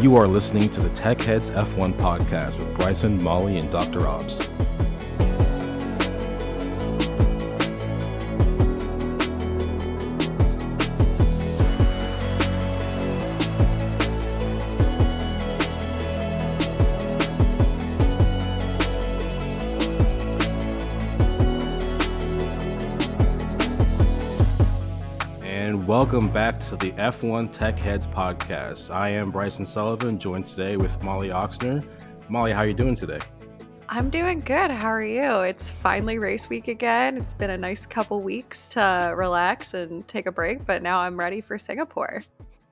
You are listening to the Tech Heads F1 podcast with Bryson, Molly, and Dr. Obbs. Welcome back to the F1 Tech Heads podcast. I am Bryson Sullivan, joined today with Molly Oxner. Molly, how are you doing today? I'm doing good. How are you? It's finally race week again. It's been a nice couple weeks to relax and take a break, but now I'm ready for Singapore.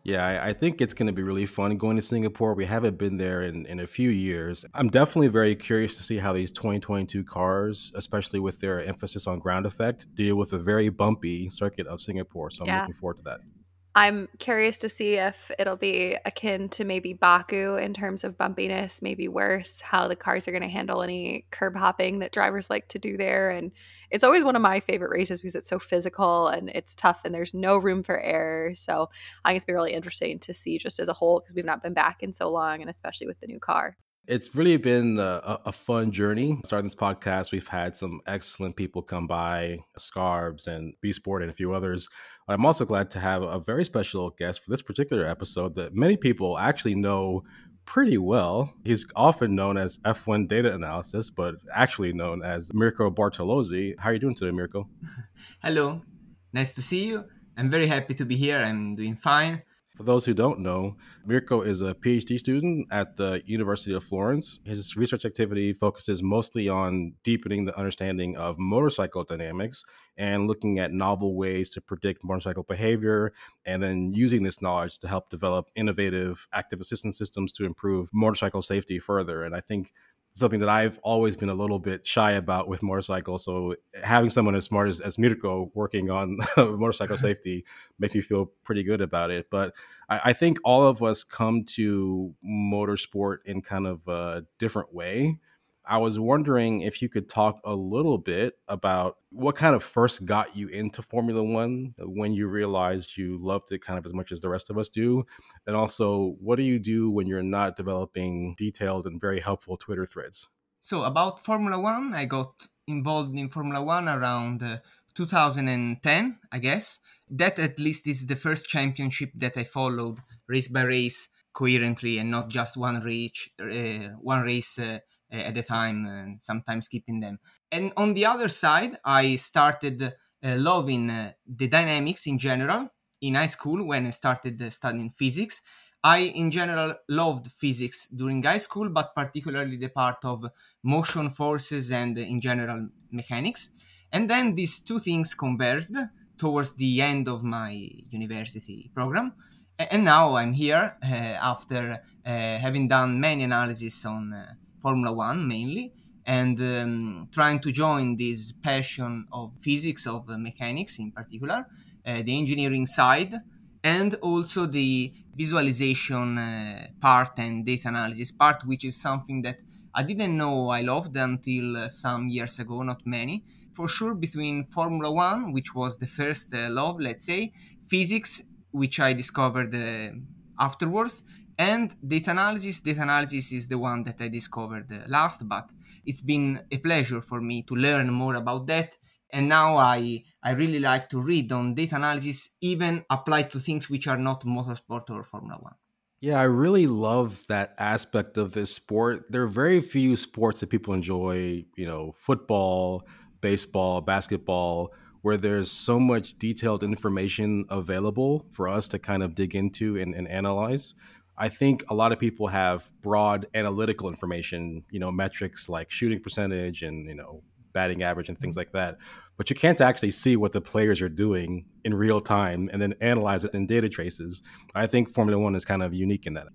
Yeah, I, I think it's going to be really fun going to Singapore. We haven't been there in, in a few years. I'm definitely very curious to see how these 2022 cars, especially with their emphasis on ground effect, deal with a very bumpy circuit of Singapore. So I'm yeah. looking forward to that. I'm curious to see if it'll be akin to maybe Baku in terms of bumpiness, maybe worse, how the cars are going to handle any curb hopping that drivers like to do there. And it's always one of my favorite races because it's so physical and it's tough and there's no room for error. So I think it's been really interesting to see just as a whole because we've not been back in so long and especially with the new car. It's really been a, a, fun journey. Starting this podcast, we've had some excellent people come by, Scarbs and B Sport and a few others. But I'm also glad to have a very special guest for this particular episode that many people actually know pretty well. He's often known as F1 Data Analysis, but actually known as Mirco Bartolozzi. How are you doing today, Mirco? Hello, nice to see you. I'm very happy to be here. I'm doing fine. For those who don't know, Mirco is a PhD student at the University of Florence. His research activity focuses mostly on deepening the understanding of motorcycle dynamics and looking at novel ways to predict motorcycle behavior, and then using this knowledge to help develop innovative active assistance systems to improve motorcycle safety further. And I think something that I've always been a little bit shy about with motorcycles. So having someone as smart as, as Mirco working on motorcycle safety makes me feel pretty good about it. But I, I, think all of us come to motorsport in kind of a different way. I was wondering if you could talk a little bit about what kind of first got you into Formula One when you realized you loved it kind of as much as the rest of us do. And also, what do you do when you're not developing detailed and very helpful Twitter threads? So, about Formula One, I got involved in Formula One around uh, 2010, I guess. That at least is the first championship that I followed race by race coherently and not just one race, uh, one race. Uh, at a time and sometimes keeping them. And on the other side, I started uh, loving uh, the dynamics in general in high school when I started uh, studying physics. I, in general, loved physics during high school, but particularly the part of motion forces and, uh, in general, mechanics. And then these two things converged towards the end of my university program. And now I'm here uh, after uh, having done many analyses on Formula One mainly, and um, trying to join this passion of physics, of uh, mechanics in particular, uh, the engineering side, and also the visualization uh, part and data analysis part, which is something that I didn't know I loved until uh, some years ago, not many. For sure, between Formula One, which was the first uh, love, let's say, physics, which I discovered uh, afterwards, and data analysis, data analysis is the one that I discovered uh, last, but it's been a pleasure for me to learn more about that. And now I, I really like to read on data analysis, even applied to things which are not motorsport or Formula One. Yeah, I really love that aspect of this sport. There are very few sports that people enjoy, you know, football, baseball, basketball, where there's so much detailed information available for us to kind of dig into and, and analyze. I think a lot of people have broad analytical information, you know, metrics like shooting percentage and, you know, batting average and things mm-hmm. like that. But you can't actually see what the players are doing in real time and then analyze it in data traces. I think Formula One is kind of unique in that.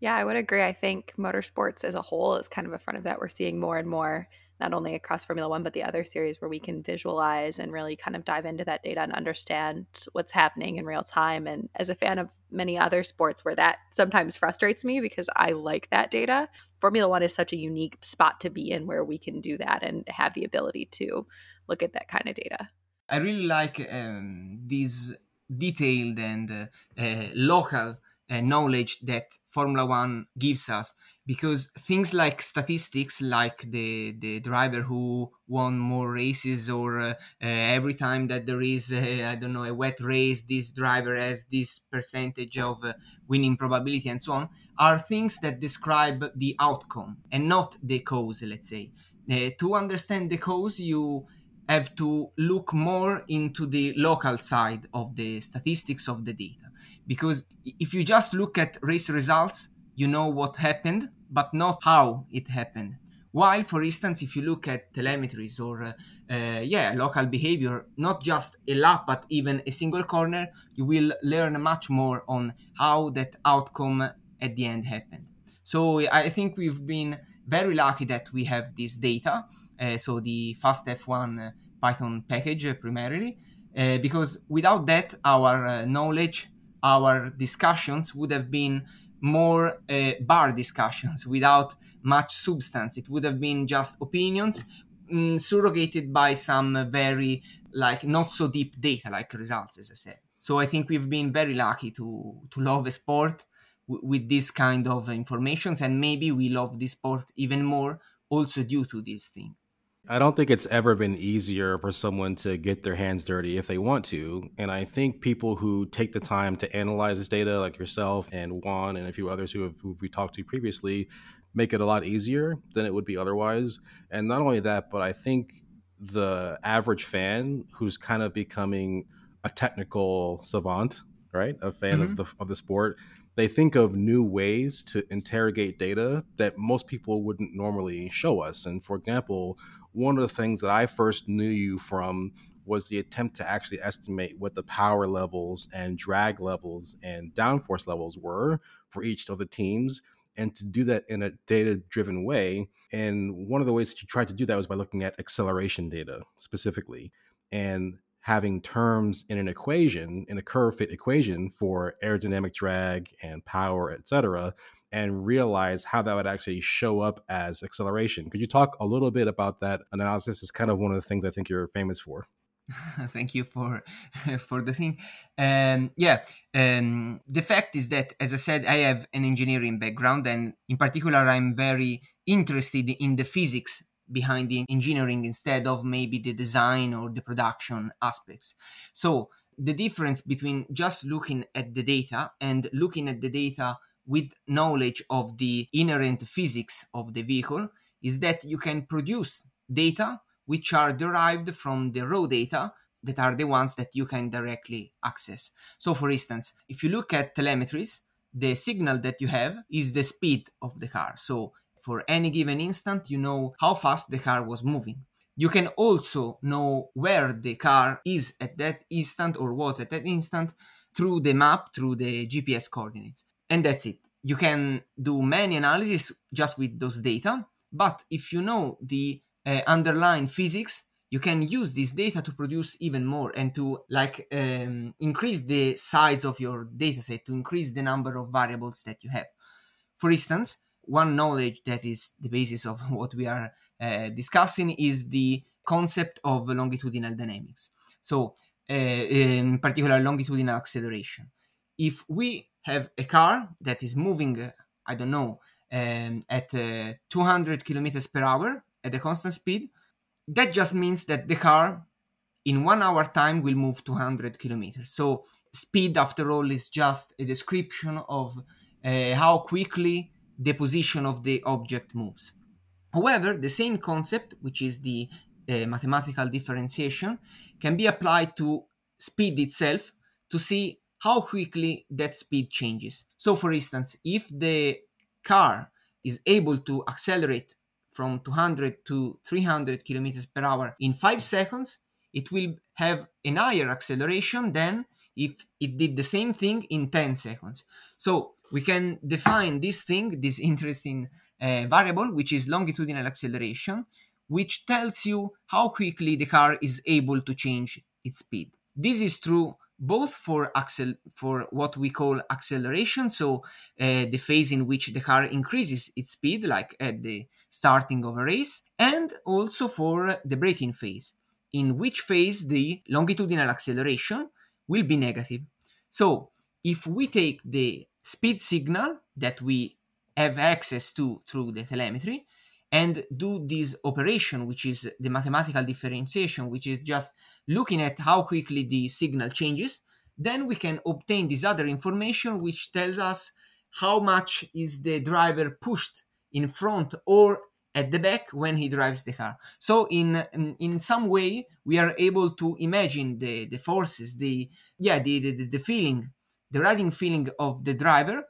Yeah, I would agree. I think motorsports as a whole is kind of a front of that. We're seeing more and more not only across Formula One, but the other series where we can visualize and really kind of dive into that data and understand what's happening in real time. And as a fan of many other sports where that sometimes frustrates me because I like that data, Formula One is such a unique spot to be in where we can do that and have the ability to look at that kind of data. I really like um, these detailed and uh, local uh, knowledge that Formula One gives us because things like statistics, like the, the driver who won more races, or uh, uh, every time that there is, a, I don't know, a wet race, this driver has this percentage of uh, winning probability and so on, are things that describe the outcome and not the cause, let's say. Uh, to understand the cause, you have to look more into the local side of the statistics of the data. Because if you just look at race results, you know what happened, but not how it happened. While, for instance, if you look at telemetries or uh, uh, yeah, local behavior, not just a lap, but even a single corner, you will learn much more on how that outcome at the end happened. So I think we've been very lucky that we have this data uh, so the FastF1 uh, Python package uh, primarily, because without that, our knowledge, our discussions would have been more uh, bar discussions without much substance. It would have been just opinions mm, surrogated by some very like not so deep data like results, as I said. So I think we've been very lucky to to love a sport w- with this kind of informations, and maybe we love this sport even more also due to this thing. I don't think it's ever been easier for someone to get their hands dirty if they want to. And I think people who take the time to analyze this data, like yourself and Juan and a few others who have who we talked to previously, make it a lot easier than it would be otherwise. And not only that, but I think the average fan who's kind of becoming a technical savant, right? A fan mm-hmm. of the of the sport, they think of new ways to interrogate data that most people wouldn't normally show us. And for example, one of the things that I first knew you from was the attempt to actually estimate what the power levels and drag levels and downforce levels were for each of the teams and to do that in a data driven way. And one of the ways that you tried to do that was by looking at acceleration data specifically and having terms in an equation, in a curve fit equation for aerodynamic drag and power, et cetera, and realize how that would actually show up as acceleration. Could you talk a little bit about that analysis? Is kind of one of the things I think you're famous for. Thank you for for the thing. Um, yeah, um, the fact is that, as I said, I have an engineering background, and in particular, I'm very interested in the physics behind the engineering instead of maybe the design or the production aspects. So the difference between just looking at the data and looking at the data with knowledge of the inherent physics of the vehicle is that you can produce data which are derived from the raw data that are the ones that you can directly access. So, for instance, if you look at telemetries, the signal that you have is the speed of the car. So, for any given instant, you know how fast the car was moving. You can also know where the car is at that instant or was at that instant through the map, through the GPS coordinates and that's it. You can do many analyses just with those data, but if you know the uh, underlying physics, you can use this data to produce even more and to like um, increase the size of your dataset to increase the number of variables that you have. For instance, one knowledge that is the basis of what we are uh, discussing is the concept of longitudinal dynamics. So, uh, in particular, longitudinal acceleration. If we have a car that is moving, I don't know, um, at uh, 200 kilometers per hour at a constant speed, that just means that the car in one hour time will move 200 kilometers. So speed, after all, is just a description of uh, how quickly the position of the object moves. However, the same concept, which is the uh, mathematical differentiation, can be applied to speed itself to see how quickly that speed changes. So, for instance, if the car is able to accelerate from 200 to 300 kilometers per hour in five seconds, it will have an higher acceleration than if it did the same thing in 10 seconds. So we can define this thing, this interesting uh, variable, which is longitudinal acceleration, which tells you how quickly the car is able to change its speed. This is true both for accel for what we call acceleration, so uh, the phase in which the car increases its speed, like at the starting of a race, and also for the braking phase, in which phase the longitudinal acceleration will be negative. So if we take the speed signal that we have access to through the telemetry and do this operation, which is the mathematical differentiation, which is just looking at how quickly the signal changes. Then we can obtain this other information, which tells us how much is the driver pushed in front or at the back when he drives the car. So in in, some way we are able to imagine the, the forces, the yeah, the, the, the feeling, the riding feeling of the driver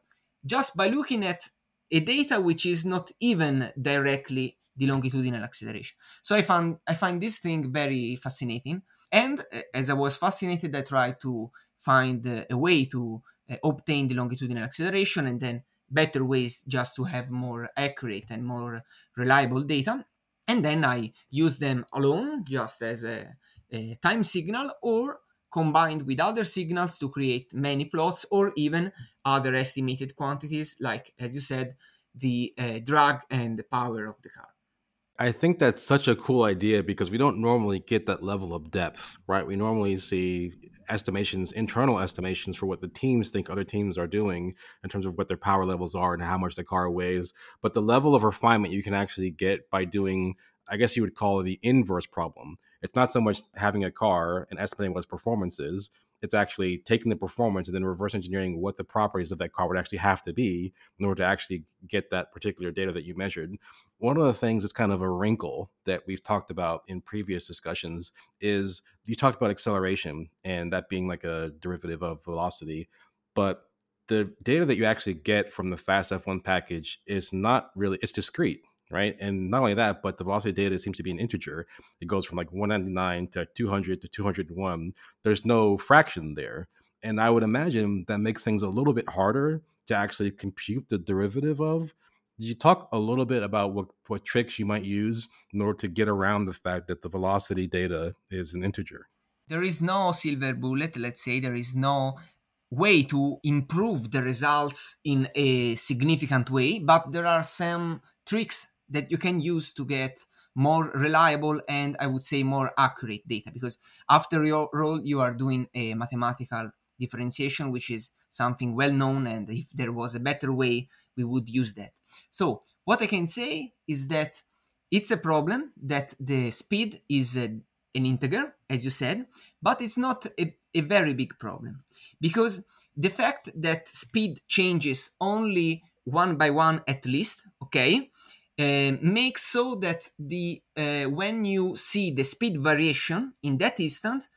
just by looking at a data which is not even directly the longitudinal acceleration. So I found I find this thing very fascinating. And uh, as I was fascinated, I tried to find uh, a way to uh, obtain the longitudinal acceleration and then better ways just to have more accurate and more reliable data. And then I use them alone just as a, a time signal or combined with other signals to create many plots or even other estimated quantities like, as you said, the uh, drag and the power of the car. I think that's such a cool idea because we don't normally get that level of depth, right? We normally see estimations, internal estimations for what the teams think other teams are doing in terms of what their power levels are and how much the car weighs. But the level of refinement you can actually get by doing, I guess you would call the inverse problem. It's not so much having a car and estimating what its performance is, it's actually taking the performance and then reverse engineering what the properties of that car would actually have to be in order to actually get that particular data that you measured. One of the things that's kind of a wrinkle that we've talked about in previous discussions is you talked about acceleration and that being like a derivative of velocity, but the data that you actually get from the FastF1 package is not really it's discrete right? And not only that, but the velocity data seems to be an integer. It goes from like 199 to 200 to 201. There's no fraction there. And I would imagine that makes things a little bit harder to actually compute the derivative of. Did you talk a little bit about what, what tricks you might use in order to get around the fact that the velocity data is an integer? There is no silver bullet, let's say, there is no way to improve the results in a significant way, but there are some tricks that you can use to get more reliable and I would say more accurate data because after your role you are doing a mathematical differentiation which is something well known and if there was a better way we would use that. So what I can say is that it's a problem that the speed is a, an integer as you said but it's not a, a very big problem because the fact that speed changes only one by one at least okay uh, makes so that the uh, when you see the speed variation in that instant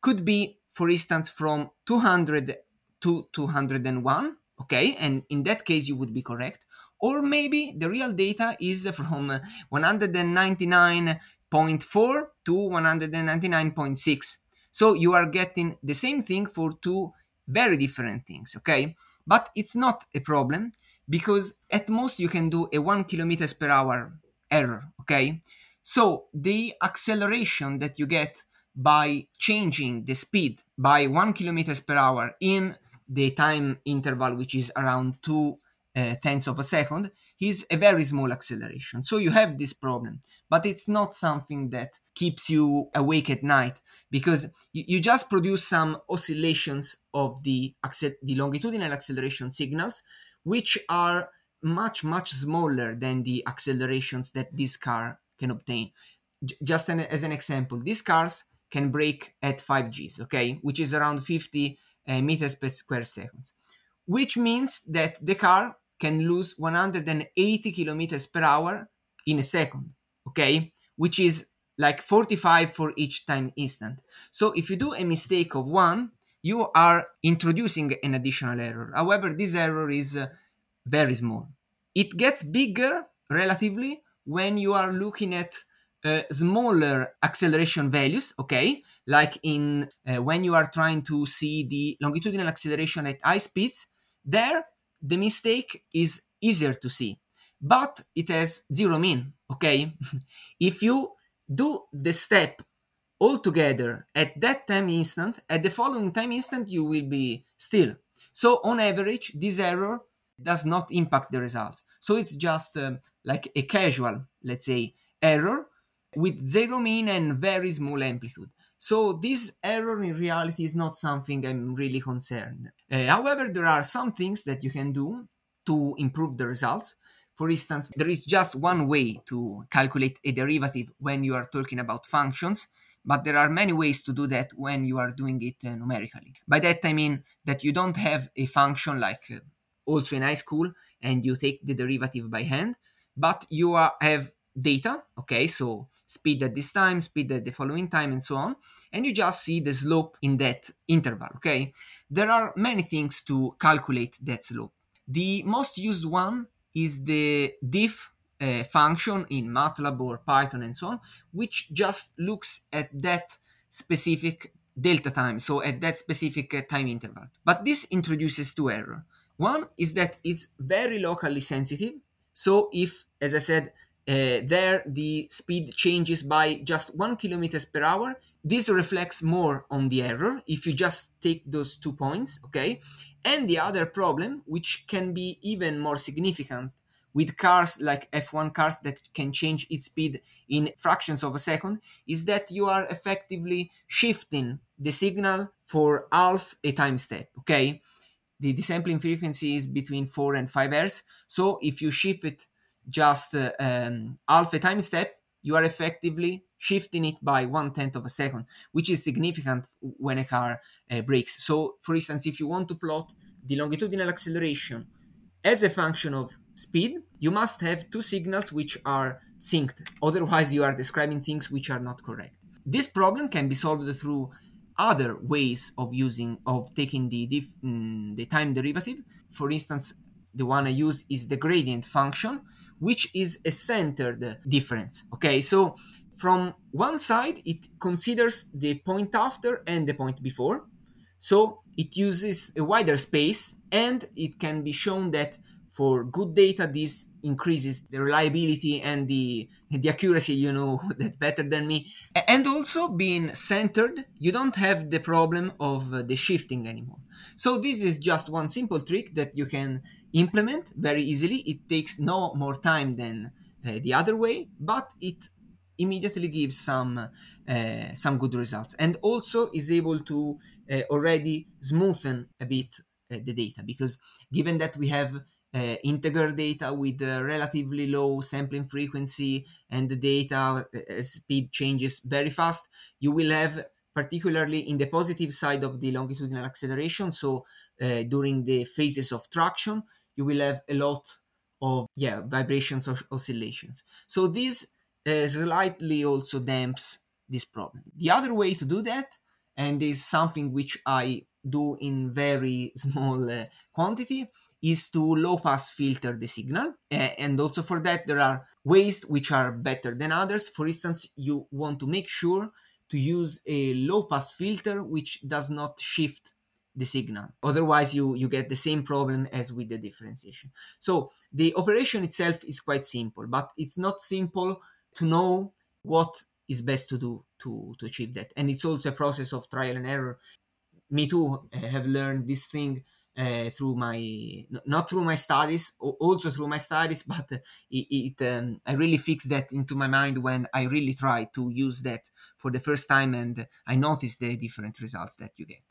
could be for instance from 200 to 201 okay? And in that case you would be correct. Or maybe the real data is from 199.4 to 199.6 so you are getting the same thing for two very different things okay? But it's not a problem because at most you can do a one kilometers per hour error okay? So the acceleration that you get by changing the speed by one kilometers per hour in the time interval which is around two uh, tenths of a second is a very small acceleration. So you have this problem but it's not something that keeps you awake at night because you, you just produce some oscillations of the, the longitudinal acceleration signals which are much much smaller than the accelerations that this car can obtain. J- just an, as an example these cars can brake at 5 g's okay? Which is around 50 uh, meters per square seconds. Which means that the car can lose 180 kilometers per hour in a second okay? Which is like 45 for each time instant. So if you do a mistake of one you are introducing an additional error. However, this error is uh, very small. It gets bigger relatively when you are looking at uh, smaller acceleration values, okay? Like in uh, when you are trying to see the longitudinal acceleration at high speeds, there the mistake is easier to see, but it has zero mean, okay? if you do the step all together at that time instant, at the following time instant, you will be still. So on average, this error does not impact the results. So it's just um, like a casual, let's say, error with zero mean and very small amplitude. So this error in reality is not something I'm really concerned. Uh, however, there are some things that you can do to improve the results. For instance, there is just one way to calculate a derivative when you are talking about functions, but there are many ways to do that when you are doing it uh, numerically. By that I mean that you don't have a function like uh, also in high school and you take the derivative by hand, but you are, have data, okay, so speed at this time, speed at the following time, and so on, and you just see the slope in that interval, okay? There are many things to calculate that slope. The most used one is the diff uh, function in MATLAB or Python and so on, which just looks at that specific delta time, so at that specific uh, time interval. But this introduces two errors. One is that it's very locally sensitive. So if, as I said, uh, there the speed changes by just one kilometers per hour, this reflects more on the error if you just take those two points, okay? And the other problem, which can be even more significant with cars like F1 cars that can change its speed in fractions of a second, is that you are effectively shifting the signal for half a time step, okay? The, sampling frequency is between 4 and 5 Hz. So if you shift it just uh, um, half a time step, you are effectively shifting it by one tenth of a second, which is significant when a car uh. So, for instance, if you want to plot the longitudinal acceleration as a function of speed, you must have two signals which are synced. Otherwise, you are describing things which are not correct. This problem can be solved through other ways of using of taking the dif- mm, the time derivative. For instance, the one I use is the gradient function, which is a centered difference. Okay, so from one side, it considers the point after and the point before. So it uses a wider space, and it can be shown that for good data, this increases the reliability and the the accuracy. You know that better than me. And also being centered, you don't have the problem of the shifting anymore. So this is just one simple trick that you can implement very easily. It takes no more time than uh, the other way, but it immediately gives some uh, some good results and also is able to uh, already smoothen a bit uh, the data because given that we have uh, integer data with relatively low sampling frequency and the data uh, speed changes very fast. You will have particularly in the positive side of the longitudinal acceleration so uh, during the phases of traction you will have a lot of yeah vibrations or oscillations. So this uh, slightly also damps this problem. The other way to do that and is something which i do in very small uh, quantity is to low pass filter the signal and also for that there are ways which are better than others for instance you want to make sure to use a low pass filter which does not shift the signal. Otherwise, you, you get the same problem as with the differentiation. So the operation itself is quite simple, but it's not simple to know what is best to do to, to achieve that. And it's also a process of trial and error. Me too uh, have learned this thing uh, through my not through my studies also through my studies but it, it um, i really fixed that into my mind when i really tried to use that for the first time and i noticed the different results that you get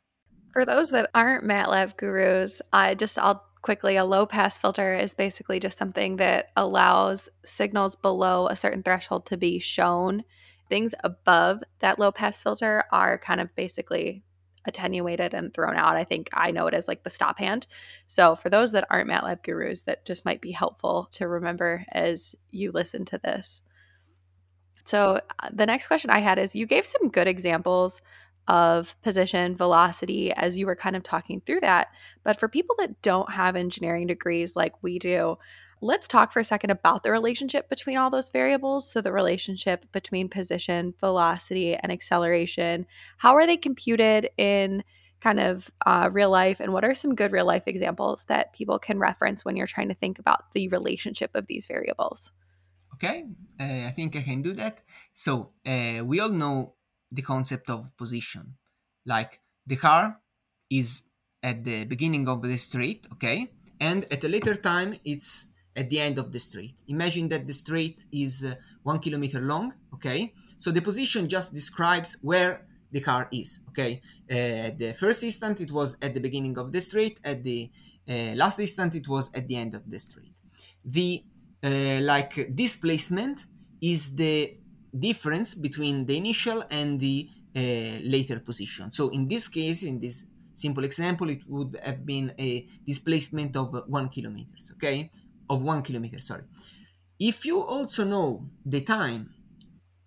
for those that aren't MATLAB gurus, I just I'll quickly a low pass filter is basically just something that allows signals below a certain threshold to be shown. Things above that low pass filter are kind of basically attenuated and thrown out. I think I know it as like the stop hand. So for those that aren't MATLAB gurus, that just might be helpful to remember as you listen to this. So uh, the next question I had is you gave some good examples of position, velocity, as you were kind of talking through that. But for people that don't have engineering degrees like we do, let's talk for a second about the relationship between all those variables. So, the relationship between position, velocity, and acceleration. How are they computed in kind of uh, real life? And what are some good real life examples that people can reference when you're trying to think about the relationship of these variables? Okay, uh, I think I can do that. So, uh, we all know the concept of position. Like the car is at the beginning of the street, okay, and at a later time it's at the end of the street. Imagine that the street is uh, one kilometer long, okay, so the position just describes where the car is. Okay, uh, the first instant it was at the beginning of the straight, at the uh, last instant it was at the end of the straight. The uh, like displacement is the difference between the initial and the uh, later position. So in this case, in this simple example, it would have been a displacement of one kilometers. Okay, of one kilometer. Sorry. If you also know the time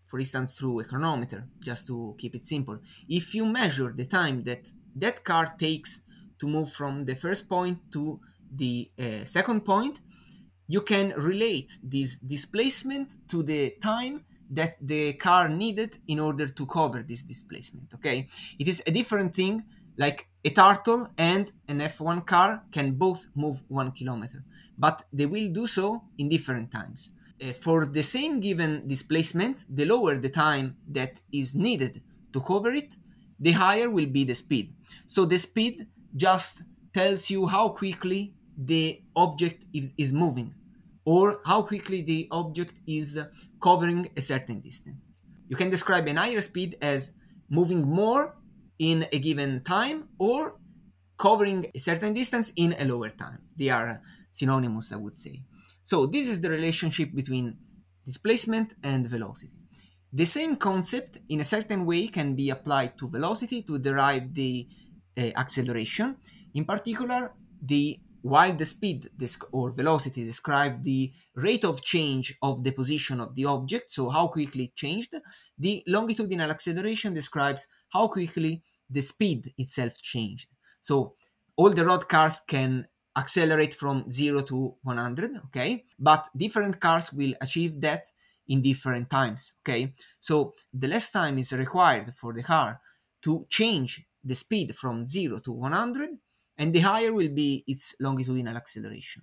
for instance through a chronometer, just to keep it simple. If you measure the time that that car takes to move from the first point to the uh, second point, you can relate this displacement to the time that the car needed in order to cover this displacement. Okay, it is a different thing. Like a turtle and an F1 car can both move one kilometer, but they will do so in different times uh, for the same given displacement, the lower the time that is needed to cover it, the higher will be the speed. So the speed just tells you how quickly the object is, is moving or how quickly the object is covering a certain distance. You can describe an higher speed as moving more in a given time or covering a certain distance in a lower time. They are synonymous, I would say. So this is the relationship between displacement and velocity. The same concept in a certain way can be applied to velocity to derive the uh, acceleration. In particular, the while the speed or velocity describe the rate of change of the position of the object, so how quickly it changed, the longitudinal acceleration describes how quickly the speed itself changed. So all the road cars can accelerate from 0 to 100 okay? But different cars will achieve that in different times okay? So the less time is required for the car to change the speed from 0 to 100 and the higher will be its longitudinal acceleration.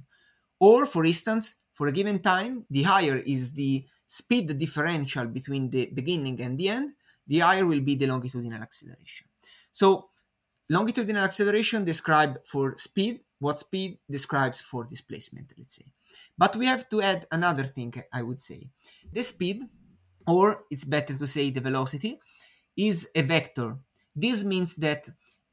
Or for instance for a given time the higher is the speed differential between the beginning and the end the higher will be the longitudinal acceleration. So longitudinal acceleration described for speed what speed describes for displacement, let's say. But we have to add another thing, I would say. The speed, or it's better to say the velocity, is a vector. This means that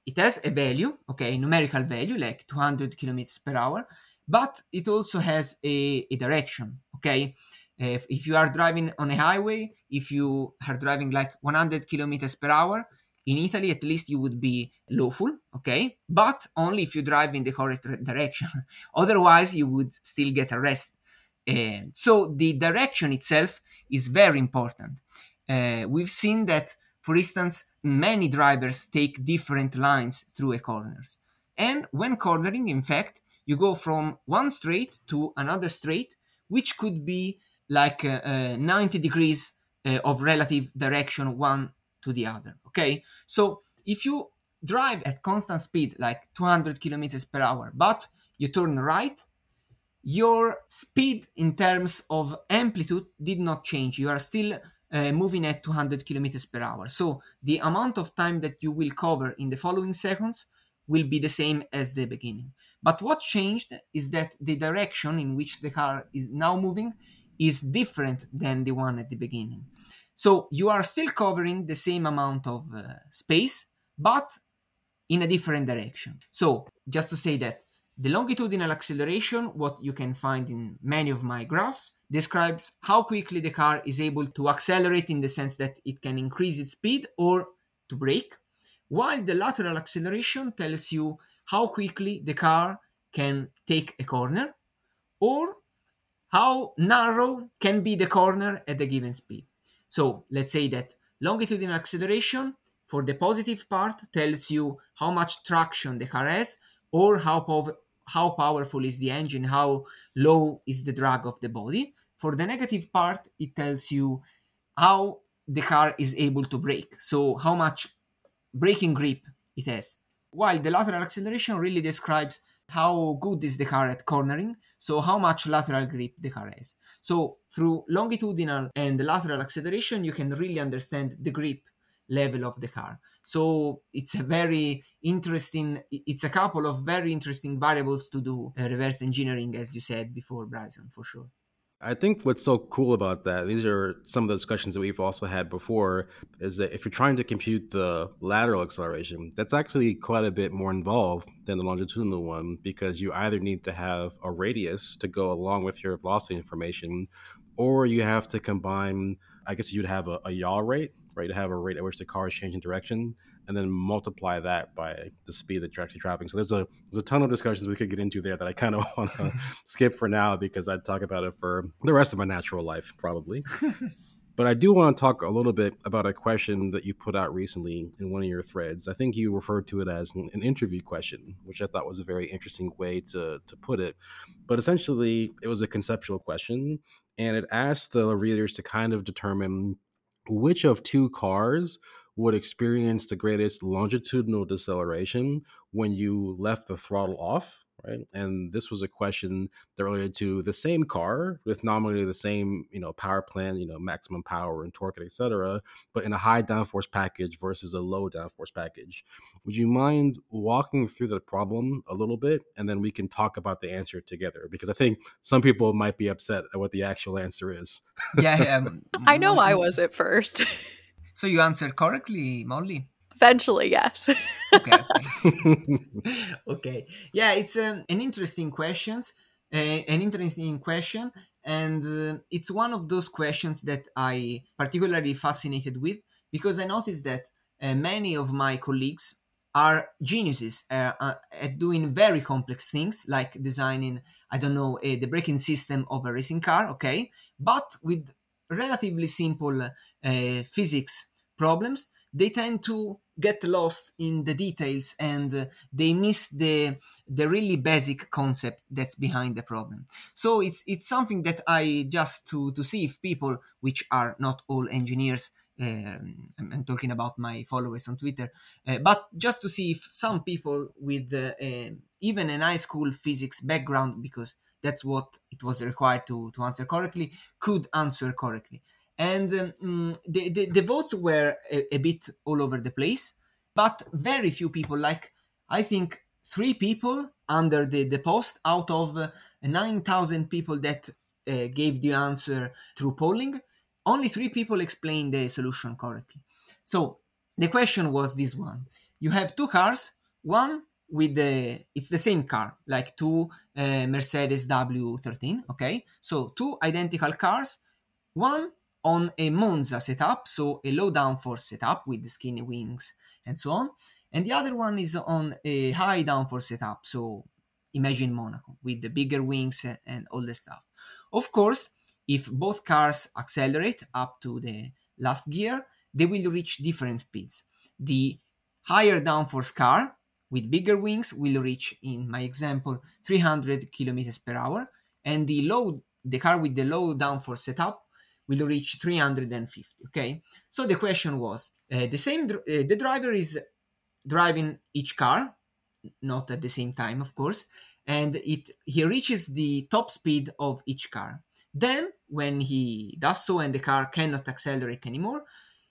it has a value, okay, numerical value like 200 kilometers per hour, but it also has a, a direction, okay? If, if you are driving on a highway, if you are driving like 100 kilometers per hour, in Italy, at least you would be lawful, okay? But only if you drive in the correct direction. Otherwise, you would still get arrested. Uh, so the direction itself is very important. Uh, we've seen that, for instance, many drivers take different lines through a corners. And when cornering, in fact, you go from one straight to another straight, which could be like uh, uh 90 degrees uh, of relative direction one to the other. Okay, so if you drive at constant speed, like 200 kilometers per hour, but you turn right, your speed in terms of amplitude did not change. You are still uh, moving at 200 kilometers per hour. So the amount of time that you will cover in the following seconds will be the same as the beginning. But what changed is that the direction in which the car is now moving is different than the one at the beginning. So you are still covering the same amount of uh, space, but in a different direction. So just to say that the longitudinal acceleration, what you can find in many of my graphs, describes how quickly the car is able to accelerate in the sense that it can increase its speed or to brake, while the lateral acceleration tells you how quickly the car can take a corner or how narrow can be the corner at a given speed. So let's say that longitudinal acceleration for the positive part tells you how much traction the car has or how, pov- how powerful is the engine, how low is the drag of the body. For the negative part, it tells you how the car is able to brake, so how much braking grip it has. While the lateral acceleration really describes how good is the car at cornering, so how much lateral grip the car has. So through longitudinal and lateral acceleration, you can really understand the grip level of the car. So it's a very interesting, it's a couple of very interesting variables to do uh, reverse engineering, as you said before, Bryson, for sure. I think what's so cool about that, these are some of the discussions that we've also had before, is that if you're trying to compute the lateral acceleration, that's actually quite a bit more involved than the longitudinal one because you either need to have a radius to go along with your velocity information, or you have to combine, I guess you'd have a, a yaw rate, right? To have a rate at which the car is changing direction and then multiply that by the speed that you're actually traveling. So there's a there's a ton of discussions we could get into there that I kind of want to skip for now because I'd talk about it for the rest of my natural life probably. but I do want to talk a little bit about a question that you put out recently in one of your threads. I think you referred to it as an, an interview question, which I thought was a very interesting way to to put it. But essentially, it was a conceptual question, and it asked the readers to kind of determine which of two cars would experience the greatest longitudinal deceleration when you left the throttle off, right? And this was a question that related to the same car with nominally the same, you know, power plant, you know, maximum power and torque, etc., but in a high downforce package versus a low downforce package. Would you mind walking through the problem a little bit, and then we can talk about the answer together? Because I think some people might be upset at what the actual answer is. yeah, um, I know I was at first. So you answered correctly, Molly. Eventually, yes. okay. Okay. okay. Yeah, it's um, an interesting question. Uh, an interesting question, and uh, it's one of those questions that I particularly fascinated with because I noticed that uh, many of my colleagues are geniuses uh, uh, at doing very complex things like designing i don't know uh, the braking system of a racing car okay but with relatively simple uh, physics problems, they tend to get lost in the details and uh, they miss the the really basic concept that's behind the problem. So it's it's something that I just to to see if people, which are not all engineers, um, I'm, talking about my followers on Twitter, uh, but just to see if some people with uh, um, even an high school physics background, because that's what it was required to, to answer correctly, could answer correctly. And um, the, the, the, votes were a, a, bit all over the place, but very few people, like I think three people under the, the post out of uh, 9,000 people that uh, gave the answer through polling, only three people explained the solution correctly. So the question was this one you have two cars, one with the it's the same car like two uh, mercedes w13 okay so two identical cars one on a monza setup so a low downforce setup with the skinny wings and so on. And the other one is on a high downforce setup so imagine monaco with the bigger wings and all the stuff. Of course if both cars accelerate up to the last gear they will reach different speeds. The higher downforce car with bigger wings will reach, in my example, 300 kilometers per hour, and the low, the car with the low downforce setup will reach 350. Okay, so the question was uh, the same. Uh, the driver is driving each car, not at the same time, of course, and it he reaches the top speed of each car. Then, when he does so and the car cannot accelerate anymore,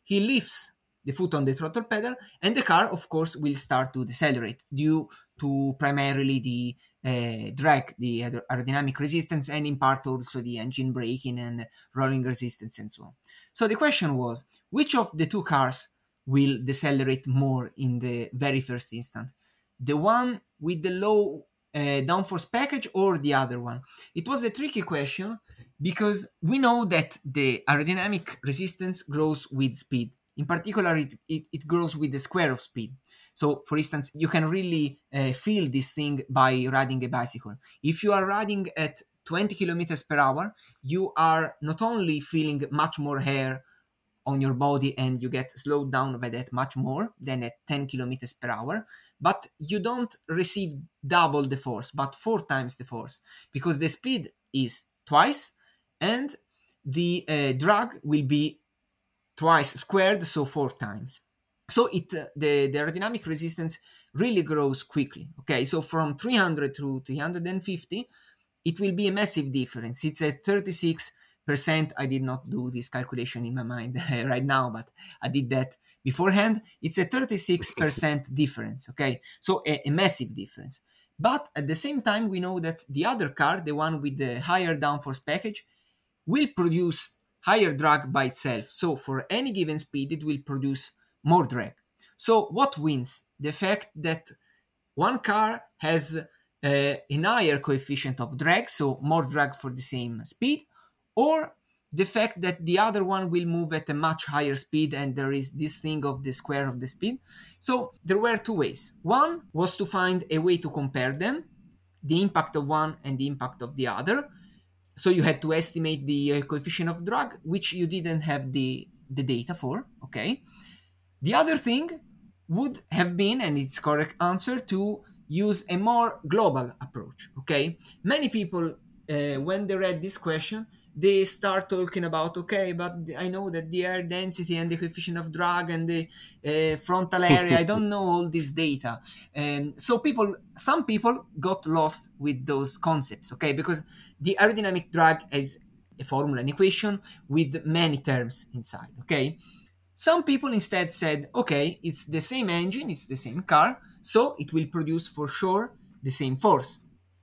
he lifts the foot on the throttle pedal, and the car, of course, will start to decelerate due to primarily the uh, drag, the aerodynamic resistance, and in part also the engine braking and rolling resistance and so on. So the question was, which of the two cars will decelerate more in the very first instant? The one with the low uh, downforce package or the other one? It was a tricky question because we know that the aerodynamic resistance grows with speed in particular, it, it, it grows with the square of speed. So, for instance, you can really uh, feel this thing by riding a bicycle. If you are riding at 20 kilometers per hour, you are not only feeling much more hair on your body and you get slowed down by that much more than at 10 kilometers per hour, but you don't receive double the force, but four times the force because the speed is twice and the uh, drag will be twice squared, so four times. So it uh, the, the aerodynamic resistance really grows quickly. Okay, so from 300 to 350, it will be a massive difference. It's a 36 percent. I did not do this calculation in my mind right now, but I did that beforehand. It's a 36 percent difference. Okay, so a, a massive difference. But at the same time, we know that the other car, the one with the higher downforce package, will produce higher drag by itself. So for any given speed, it will produce more drag. So what wins? The fact that one car has uh, a higher coefficient of drag, so more drag for the same speed, or the fact that the other one will move at a much higher speed and there is this thing of the square of the speed. So there were two ways. One was to find a way to compare them, the impact of one and the impact of the other. So you had to estimate the uh, coefficient of drag, which you didn't have the, the data for, okay? The other thing would have been, and it's correct answer, to use a more global approach, okay? Many people, uh, when they read this question, they start talking about okay but i know that the air density and the coefficient of drag and the uh, frontal area i don't know all this data. And so people some people got lost with those concepts okay? Because the aerodynamic drag is a formula an equation with many terms inside okay some people instead said okay it's the same engine it's the same car so it will produce for sure the same force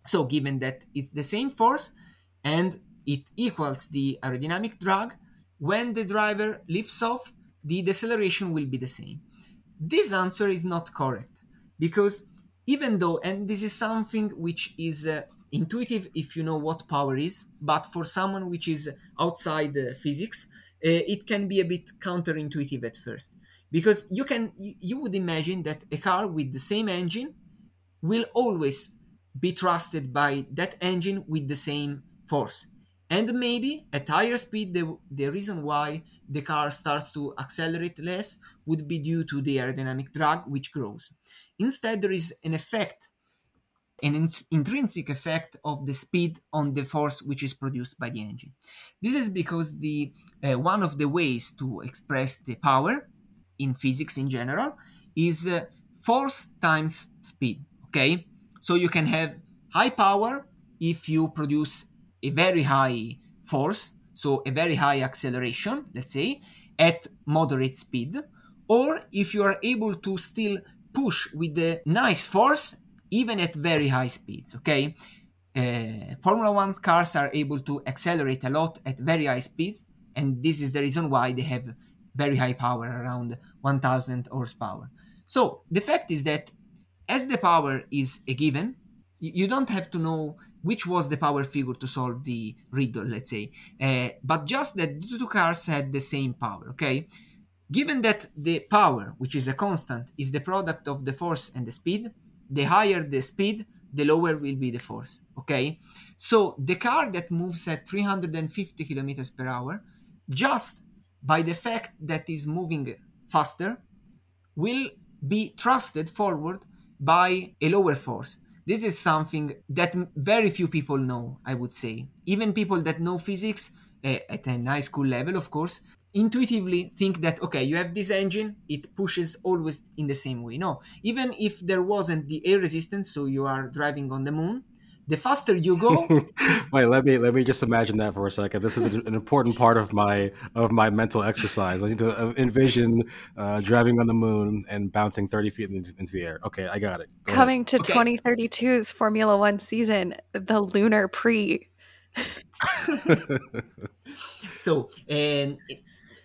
so given that it's the same force and it equals the aerodynamic drag. When the driver lifts off, the deceleration will be the same. This answer is not correct because even though, and this is something which is uh, intuitive if you know what power is, but for someone which is outside uh, physics, Uh, it can be a bit counterintuitive at first because you can you would imagine that a car with the same engine will always be trusted by that engine with the same force and maybe at higher speed, the, the reason why the car starts to accelerate less would be due to the aerodynamic drag, which grows. Instead, there is an effect, an in- intrinsic effect of the speed on the force which is produced by the engine. This is because the uh, one of the ways to express the power in physics in general is uh, force times speed. Okay, so you can have high power if you produce a very high force, so a very high acceleration, let's say, at moderate speed, or if you are able to still push with a nice force even at very high speeds, okay? Uh, Formula One cars are able to accelerate a lot at very high speeds, and this is the reason why they have very high power, around 1000 horsepower. So the fact is that as the power is a given, you don't have to know which was the power figure to solve the riddle, let's say. Uh, but just that the two cars had the same power, okay? Given that the power, which is a constant, is the product of the force and the speed, the higher the speed, the lower will be the force, okay? So the car that moves at 350 kilometers per hour, just by the fact that is moving faster, will be thrusted forward by a lower force this is something that very few people know, I would say. Even people that know physics uh, at a high school level, of course, intuitively think that okay you have this engine it pushes always in the same way. No even if there wasn't the air resistance so you are driving on the moon the faster you go wait let me let me just imagine that for a second. This is an important part of my of my mental exercise. I need to uh, envision uh, driving on the moon and bouncing 30 feet into, into the air. Okay i got it. Go coming ahead. to okay. 2032's formula one season the lunar pre. So um,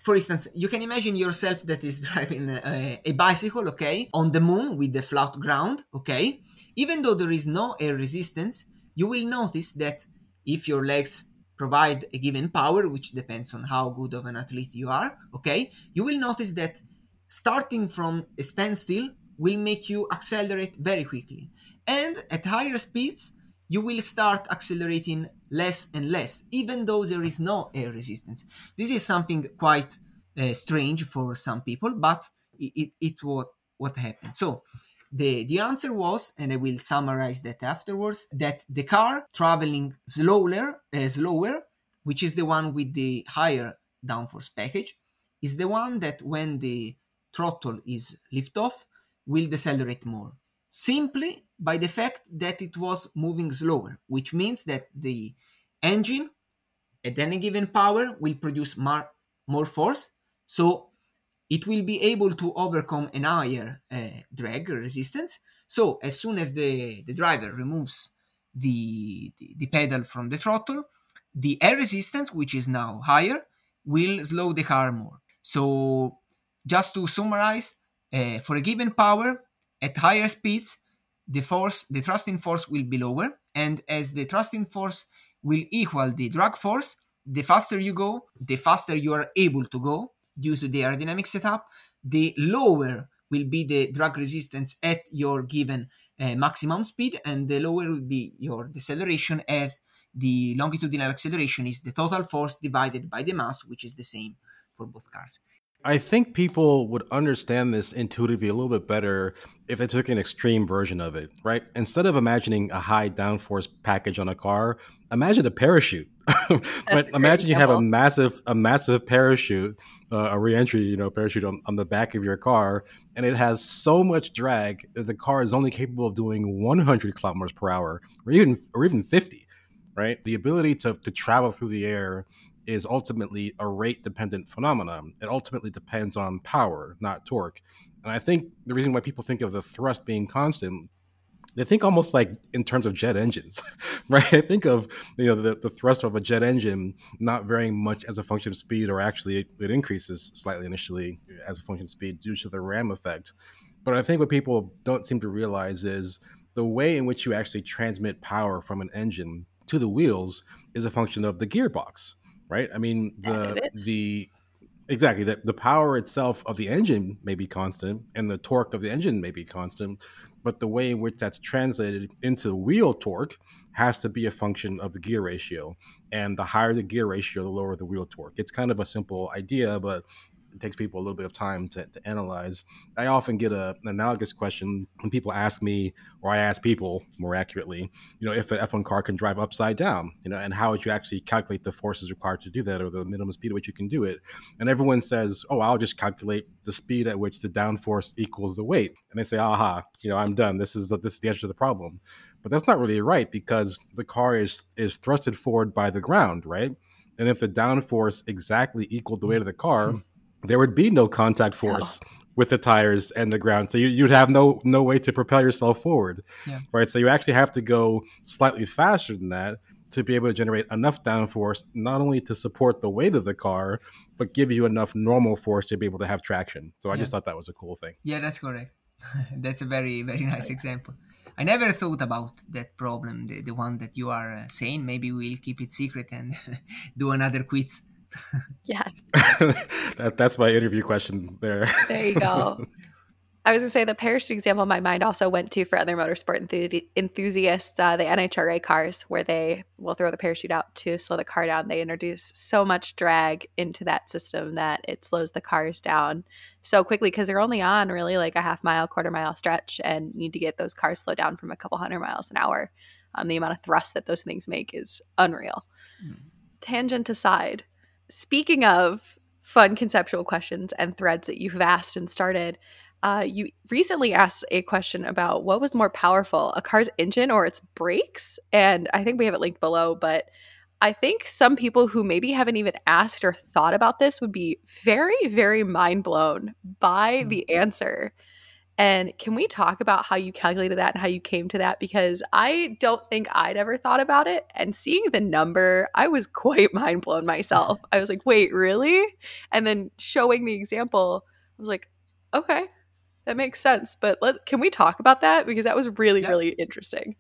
for instance, you can imagine yourself that is driving a, a, bicycle, okay, on the moon with the flat ground, okay. Even though there is no air resistance, you will notice that if your legs provide a given power, which depends on how good of an athlete you are, okay, you will notice that starting from a standstill will make you accelerate very quickly. And at higher speeds, you will start accelerating less and less, even though there is no air resistance. This is something quite uh, strange for some people, but it, it, it what, what happened. So the, the answer was, and I will summarize that afterwards, that the car traveling slower, uh, slower, which is the one with the higher downforce package, is the one that when the throttle is lift off will decelerate more. Simply by the fact that it was moving slower, which means that the engine at any given power will produce more, more force. So it will be able to overcome an higher uh, drag resistance. So as soon as the, the driver removes the, the, the pedal from the throttle, the air resistance, which is now higher, will slow the car more. So, just to summarize, uh, for a given power at higher speeds, the force, the thrusting force will be lower, and as the thrusting force will equal the drag force, the faster you go, the faster you are able to go due to the aerodynamic setup, the lower will be the drag resistance at your given uh, maximum speed, and the lower will be your deceleration as the longitudinal acceleration is the total force divided by the mass, which is the same for both cars. I think people would understand this intuitively a little bit better if they took an extreme version of it, right? Instead of imagining a high downforce package on a car, imagine a parachute. but imagine you have a massive, a massive parachute, uh, a reentry, you know, parachute on, on the back of your car, and it has so much drag that the car is only capable of doing 100 kilometers per hour, or even, or even 50, right? The ability to to travel through the air is ultimately a rate dependent phenomenon. It ultimately depends on power, not torque. And I think the reason why people think of the thrust being constant, they think almost like in terms of jet engines, right? I think of you know the, the thrust of a jet engine not varying much as a function of speed, or actually it, it increases slightly initially as a function of speed due to the ram effect. But I think what people don't seem to realize is the way in which you actually transmit power from an engine to the wheels is a function of the gearbox right? I mean, the the exactly that the power itself of the engine may be constant and the torque of the engine may be constant, but the way in which that's translated into wheel torque has to be a function of the gear ratio. And the higher the gear ratio, the lower the wheel torque. It's kind of a simple idea, but it takes people a little bit of time to, to analyze. I often get a, an analogous question when people ask me, or I ask people more accurately, you know, if an F1 car can drive upside down, you know, and how would you actually calculate the forces required to do that or the minimum speed at which you can do it? And everyone says, oh, I'll just calculate the speed at which the downforce equals the weight. And they say, aha, you know, I'm done. This is the, this is the answer to the problem. But that's not really right because the car is is thrusted forward by the ground, right? And if the downforce exactly equaled the weight of the car, hmm. There would be no contact force oh. with the tires and the ground. So you, would have no no way to propel yourself forward, yeah. right? So you actually have to go slightly faster than that to be able to generate enough downforce, not only to support the weight of the car, but give you enough normal force to be able to have traction. So I yeah. just thought that was a cool thing. Yeah, that's correct. that's a very very nice example. I never thought about that problem, the, the one that you are uh, saying. Maybe we'll keep it secret and do another quiz yes. that, that's my interview question there. There you go. I was going to say the parachute example my mind also went to for other motorsport enth- enthusiasts, uh, the NHRA cars, where they will throw the parachute out to slow the car down. They introduce so much drag into that system that it slows the cars down so quickly because they're only on really like a half mile, quarter mile stretch and need to get those cars slowed down from a couple hundred miles an hour. Um, the amount of thrust that those things make is unreal. Mm. Tangent aside, speaking of fun conceptual questions and threads that you've asked and started, uh, you recently asked a question about what was more powerful, a car's engine or its brakes? And I think we have it linked below, but I think some people who maybe haven't even asked or thought about this would be very, very mind blown by the mm-hmm. answer. And can we talk about how you calculated that and how you came to that? Because I don't think I'd ever thought about it. And seeing the number, I was quite mind blown myself. I was like, wait, really? And then showing the example, I was like, okay, that makes sense. But let can we talk about that? Because that was really, yeah. really interesting.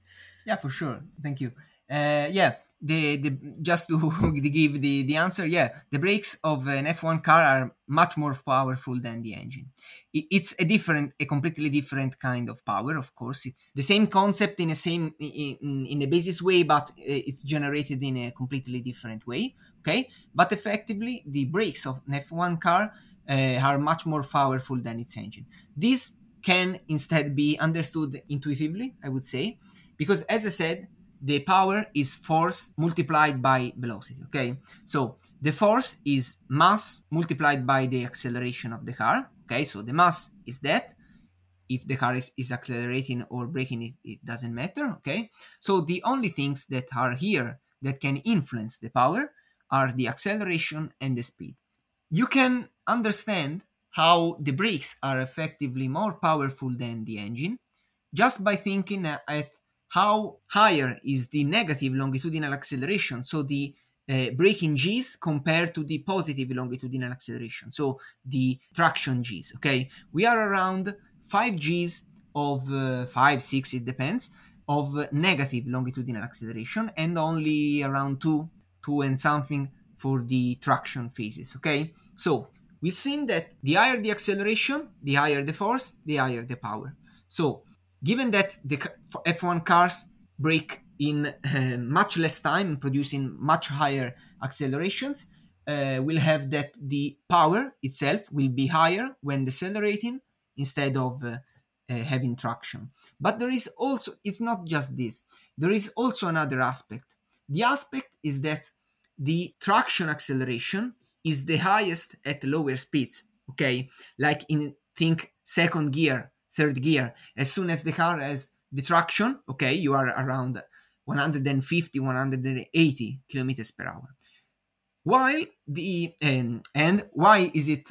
Yeah, for sure. Thank you. Uh, yeah, the, the just to give the, the answer, yeah, the brakes of an F1 car are much more powerful than the engine. It's a different, a completely different kind of power. Of course, it's the same concept in a same in, in a basis way, but uh, it's generated in a completely different way. Okay, but effectively, the brakes of an F1 car uh, are much more powerful than its engine. This can instead be understood intuitively, I would say, because as I said, the power is force multiplied by velocity okay? So the force is mass multiplied by the acceleration of the car okay? So the mass is that. If the car is, is accelerating or braking it, it doesn't matter okay? So the only things that are here that can influence the power are the acceleration and the speed. You can understand how the brakes are effectively more powerful than the engine just by thinking at how higher is the negative longitudinal acceleration, so the uh, braking g's compared to the positive longitudinal acceleration so the traction g's okay? We are around 5 g's of uh, 5 6 it depends of negative longitudinal acceleration and only around 2 2 and something for the traction phases okay? So we've seen that the higher the acceleration the higher the force the higher the power. So given that the f1 cars brake in uh, much less time producing much higher accelerations uh, we'll have that the power itself will be higher when decelerating instead of uh, uh, having traction. But there is also, it's not just this, there is also another aspect. The aspect is that the traction acceleration is the highest at lower speeds, okay? Like in, think, second gear, third gear. As soon as the car has the traction, okay, you are around 150, 180 kilometers per hour. While the, um, and why is it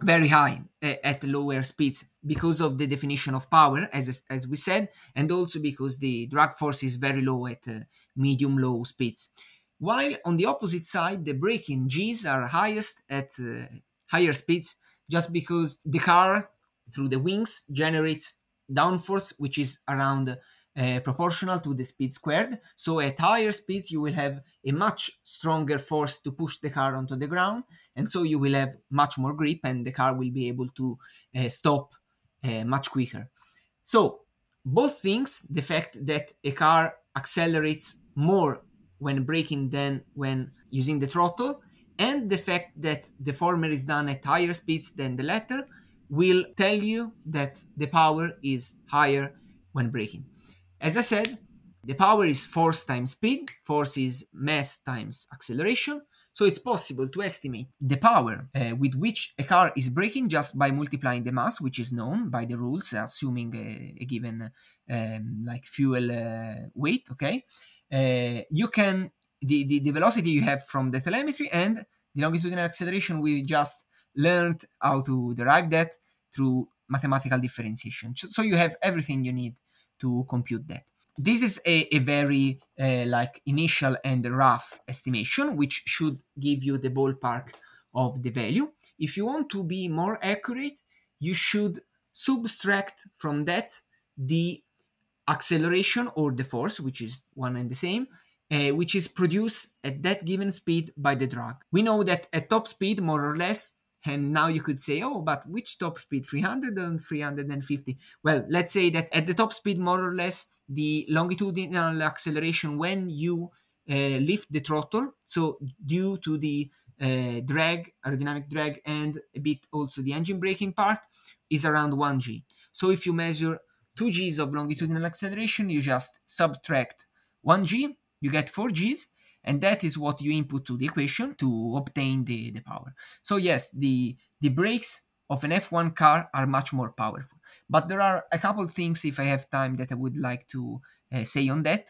very high uh, at lower speeds because of the definition of power, as as we said, and also because the drag force is very low at uh, medium low speeds. While on the opposite side, the braking G's are highest at uh, higher speeds, just because the car through the wings generates downforce, which is around uh, proportional to the speed squared. So at higher speeds, you will have a much stronger force to push the car onto the ground, and so you will have much more grip, and the car will be able to uh, stop uh, much quicker. So both things, the fact that a car accelerates more when braking than when using the throttle, and the fact that the former is done at higher speeds than the latter, will tell you that the power is higher when braking. As I said, the power is force times speed, force is mass times acceleration. So it's possible to estimate the power uh, with which a car is braking just by multiplying the mass, which is known by the rules, assuming a, a given um, like fuel uh, weight. Okay, uh, you can the, the the velocity you have from the telemetry and the longitudinal acceleration we just learned how to derive that through mathematical differentiation. So you have everything you need to compute that. This is a, a very uh, like initial and rough estimation, which should give you the ballpark of the value. If you want to be more accurate, you should subtract from that the acceleration or the force, which is one and the same, uh, which is produced at that given speed by the drag. We know that at top speed, more or less, and now you could say, oh, but which top speed, 300 and 350? Well, let's say that at the top speed, more or less, the longitudinal acceleration when you uh, lift the throttle, so due to the uh, drag, aerodynamic drag, and a bit also the engine braking part, is around 1g. So if you measure 2 g's of longitudinal acceleration, you just subtract 1g, you get 4 g's, and that is what you input to the equation to obtain the, the power. So yes, the, the brakes of an F1 car are much more powerful. But there are a couple things, if I have time, that I would like to uh, say on that.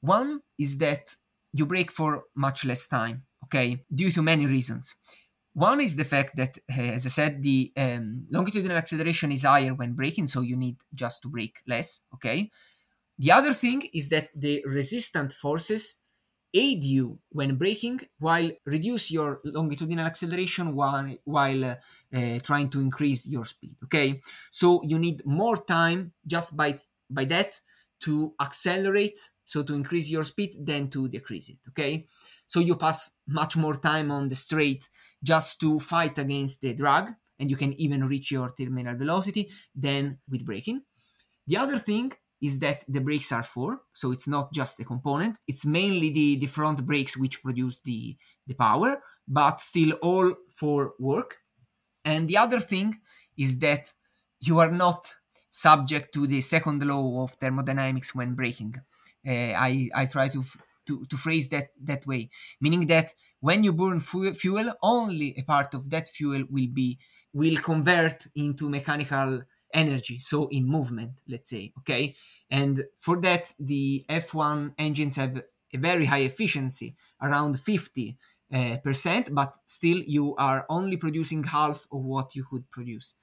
One is that you brake for much less time, okay, due to many reasons. One is the fact that, uh, as I said, the um, longitudinal acceleration is higher when braking, so you need just to brake less, okay? The other thing is that the resistant forces aid you when braking while reduce your longitudinal acceleration while, while uh, uh, trying to increase your speed okay? So you need more time just by by that to accelerate so to increase your speed than to decrease it okay? So you pass much more time on the straight just to fight against the drag and you can even reach your terminal velocity than with braking. The other thing is that the brakes are four, so it's not just a component. It's mainly the, the front brakes which produce the, the power, but still all four work. And the other thing is that you are not subject to the second law of thermodynamics when braking. Uh, I, I try to, to, to phrase that that way, meaning that when you burn fu- fuel, only a part of that fuel will be will convert into mechanical energy, so in movement, let's say, okay? And for that, the F1 engines have a very high efficiency, around 50 uh, percent, but still you are only producing half of what you could produce.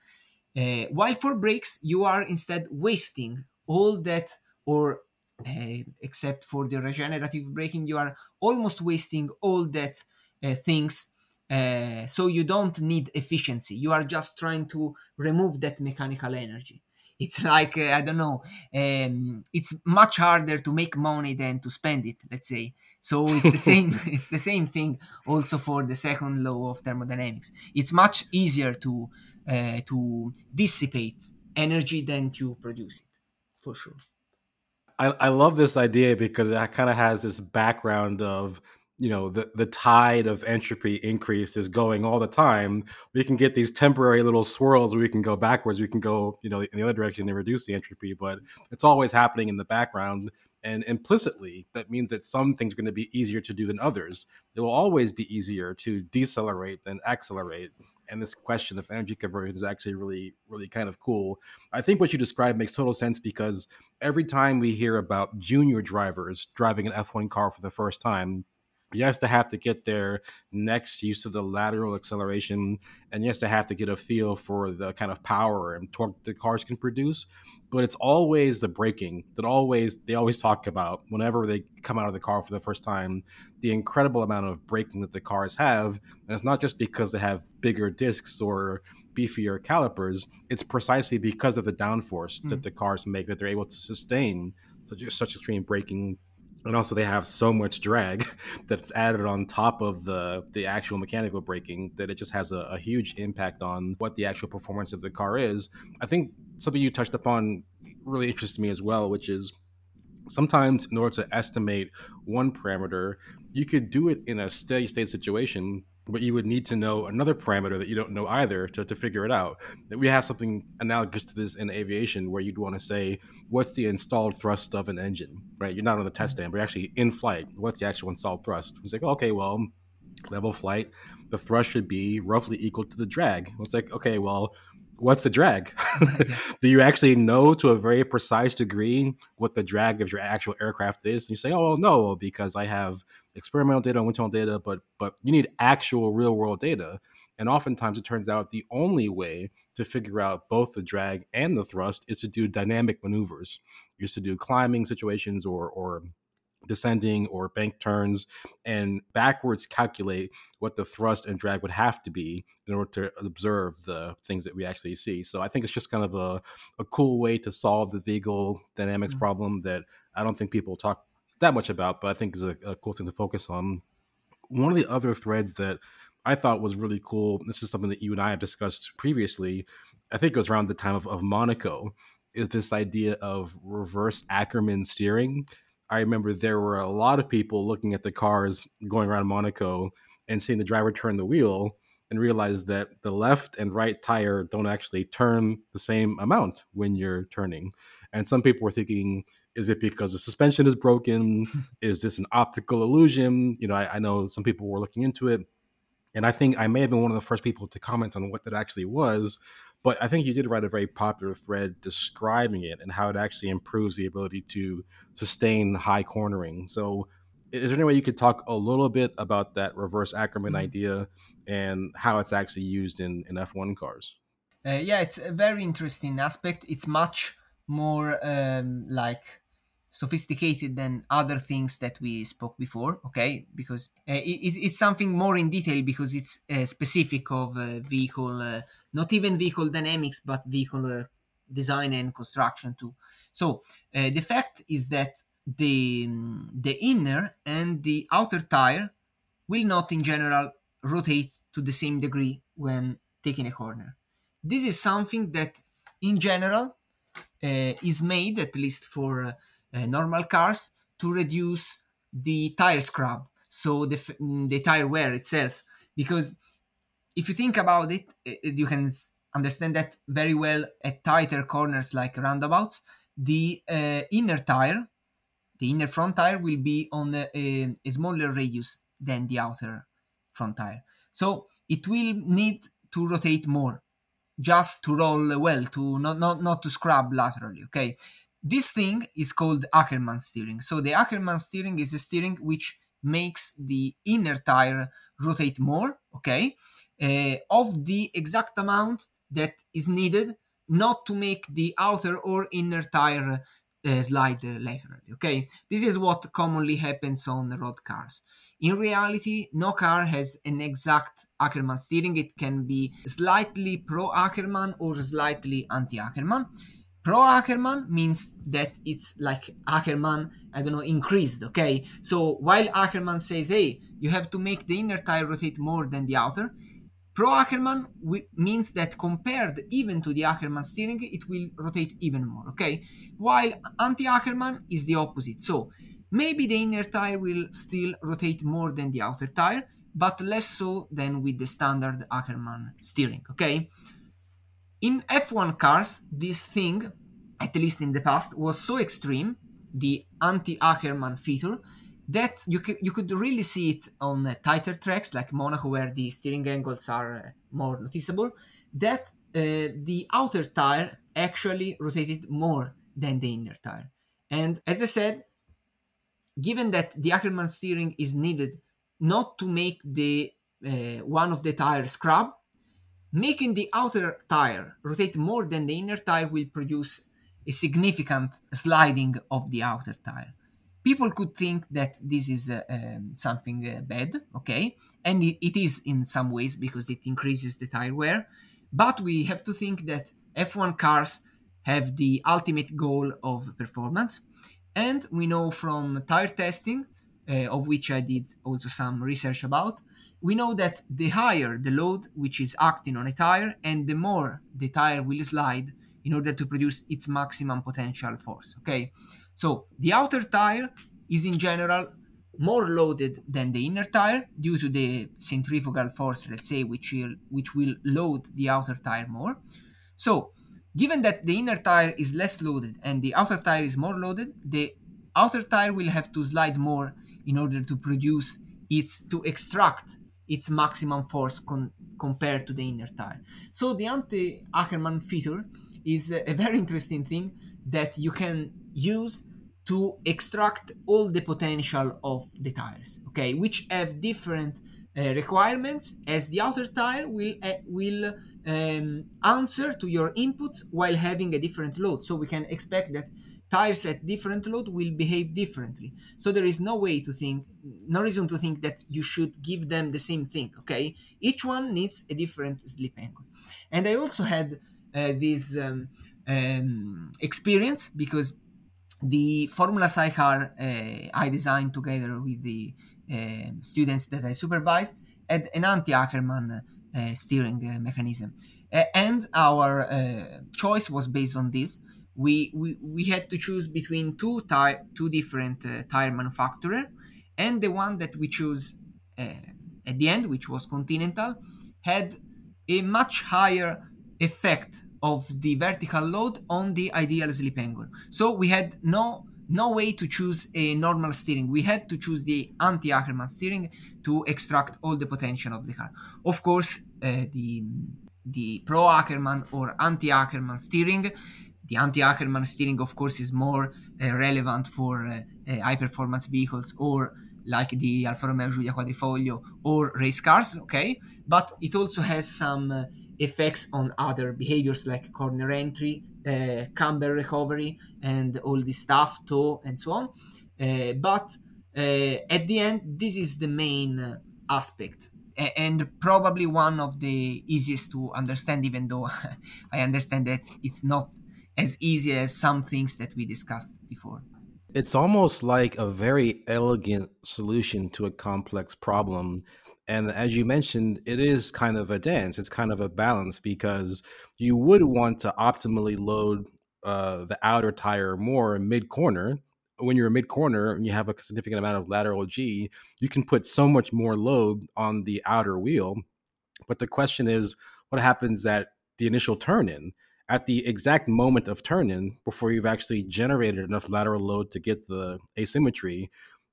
Uh, while for brakes, you are instead wasting all that or uh, except for the regenerative braking you are almost wasting all that uh, things uh, so you don't need efficiency. You are just trying to remove that mechanical energy. It's like uh, i don't know um, it's much harder to make money than to spend it let's say. So it's the same it's the same thing also for the second law of thermodynamics. It's much easier to uh, to dissipate energy than to produce it for sure. I, I love this idea because it kind of has this background of you know the the tide of entropy increase is going all the time we can get these temporary little swirls where we can go backwards we can go you know in the other direction and reduce the entropy but it's always happening in the background and implicitly that means that some things are going to be easier to do than others. It will always be easier to decelerate than accelerate and this question of energy conversion is actually really really kind of cool. I think what you described makes total sense because every time we hear about junior drivers driving an f1 car for the first time yes, to have to get their next used to the lateral acceleration, and yes, to have to get a feel for the kind of power and torque the cars can produce. But it's always the braking that always they always talk about whenever they come out of the car for the first time, the incredible amount of braking that the cars have. And it's not just because they have bigger discs or beefier calipers, it's precisely because of the downforce mm. that the cars make that they're able to sustain such, such extreme braking and also they have so much drag that's added on top of the the actual mechanical braking that it just has a, a, huge impact on what the actual performance of the car is. I think something you touched upon really interests me as well which is sometimes in order to estimate one parameter you could do it in a steady state situation but you would need to know another parameter that you don't know either to, to figure it out. We have something analogous to this in aviation where you'd want to say, what's the installed thrust of an engine, right? You're not on the test mm-hmm. stand, but you're actually in flight. What's the actual installed thrust? It's like, okay, well, level flight, the thrust should be roughly equal to the drag. It's like, okay, well, what's the drag? Do you actually know to a very precise degree what the drag of your actual aircraft is? And you say, oh, no, because I have experimental data and wind data, but but you need actual real world data. And oftentimes it turns out the only way to figure out both the drag and the thrust is to do dynamic maneuvers. Is to do climbing situations or or descending or bank turns and backwards calculate what the thrust and drag would have to be in order to observe the things that we actually see. So I think it's just kind of a, a cool way to solve the vehicle dynamics mm-hmm. problem that I don't think people talk that much about, but I think is a, a cool thing to focus on. One of the other threads that I thought was really cool, this is something that you and I have discussed previously, I think it was around the time of, of Monaco, is this idea of reverse Ackermann steering. I remember there were a lot of people looking at the cars going around Monaco and seeing the driver turn the wheel and realize that the left and right tire don't actually turn the same amount when you're turning. And some people were thinking, is it because the suspension is broken? is this an optical illusion? You know, I, I, know some people were looking into it. And I think I may have been one of the first people to comment on what that actually was. But I think you did write a very popular thread describing it and how it actually improves the ability to sustain high cornering. So, is there any way you could talk a little bit about that reverse Ackermann mm-hmm. idea and how it's actually used in, in F1 cars? Uh, yeah, it's a very interesting aspect. It's much more um, like sophisticated than other things that we spoke before okay? Because uh, it, it's something more in detail because it's uh, specific of uh, vehicle uh, not even vehicle dynamics but vehicle uh, design and construction too. So uh, the fact is that the the inner and the outer tire will not in general rotate to the same degree when taking a corner. This is something that in general is made at least for normal cars to reduce the tire scrub, so the, mm, the tire wear itself. Because if you think about it, you can understand that very well at tighter corners like roundabouts. The uh, inner tire, the inner front tire, will be on a, a, a smaller radius than the outer front tire. So it will need to rotate more just to roll well, to not, not, not to scrub laterally. Okay. This thing is called Ackermann steering. So the Ackermann steering is a steering which makes the inner tire rotate more, okay, uh, of the exact amount that is needed not to make the outer or inner tire uh, slide laterally. Okay, this is what commonly happens on road cars. In reality, no car has an exact Ackermann steering. It can be slightly pro Ackermann or slightly anti Ackermann. Pro Ackermann means that it's like Ackermann, I don't know, increased, okay? So while Ackermann says, hey, you have to make the inner tire rotate more than the outer, Pro Ackermann means that compared even to the Ackermann steering, it will rotate even more, okay? While anti Ackermann is the opposite. So maybe the inner tire will still rotate more than the outer tire, but less so than with the standard Ackermann steering, okay? In F1 cars, this thing, at least in the past, was so extreme, the anti Ackermann feature, that you could, you could really see it on uh, tighter tracks like Monaco, where the steering angles are uh, more noticeable, that uh, the outer tire actually rotated more than the inner tire. And as I said, given that the Ackermann steering is needed not to make the uh, one of the tires scrub, making the outer tire rotate more than the inner tire will produce a significant sliding of the outer tire. People could think that this is uh, um, something uh, bad, okay, and it, it is in some ways because it increases the tire wear. But we have to think that F1 cars have the ultimate goal of performance, and we know from tire testing, uh, of which I did also some research about, we know that the higher the load which is acting on a tire, and the more the tire will slide in order to produce its maximum potential force. Okay, so the outer tire is in general more loaded than the inner tire due to the centrifugal force, let's say, which will, which will load the outer tire more. So, given that the inner tire is less loaded and the outer tire is more loaded, the outer tire will have to slide more in order to produce its to extract its maximum force con- compared to the inner tire. So the anti-Ackermann feature is a, very interesting thing that you can use to extract all the potential of the tires okay which have different uh, requirements as the outer tire will uh, will um, answer to your inputs while having a different load so we can expect that tires at different load will behave differently so there is no way to think no reason to think that you should give them the same thing okay each one needs a different slip angle and i also had uh, this um, um, experience because the Formula Sidecar uh, I designed together with the uh, students that I supervised had an anti-Ackermann uh, steering uh, mechanism. and our uh, choice was based on this. We, we, we had to choose between two, tire, two different uh, tire manufacturer and the one that we chose at the end, which was Continental, had a much higher effect of the vertical load on the ideal slip angle. So we had no no way to choose a normal steering. We had to choose the anti-Ackermann steering to extract all the potential of the car. Of course, uh, the the pro Ackermann or anti-Ackermann steering, the anti-Ackermann steering, of course, is more uh, relevant for uh, uh high performance vehicles or like the Alfa Romeo Giulia Quadrifoglio or race cars. Okay, but it also has some uh, effects on other behaviors like corner entry, uh, camber recovery, and all this stuff, toe, and so on. But at the end, this is the main aspect and probably one of the easiest to understand, even though I understand that it's not as easy as some things that we discussed before. It's almost like a very elegant solution to a complex problem and as you mentioned, it is kind of a dance. It's kind of a balance because you would want to optimally load uh, the outer tire more mid corner. When you're a mid corner and you have a significant amount of lateral G, you can put so much more load on the outer wheel. But the question is, what happens at the initial turn in? At the exact moment of turn in, before you've actually generated enough lateral load to get the asymmetry,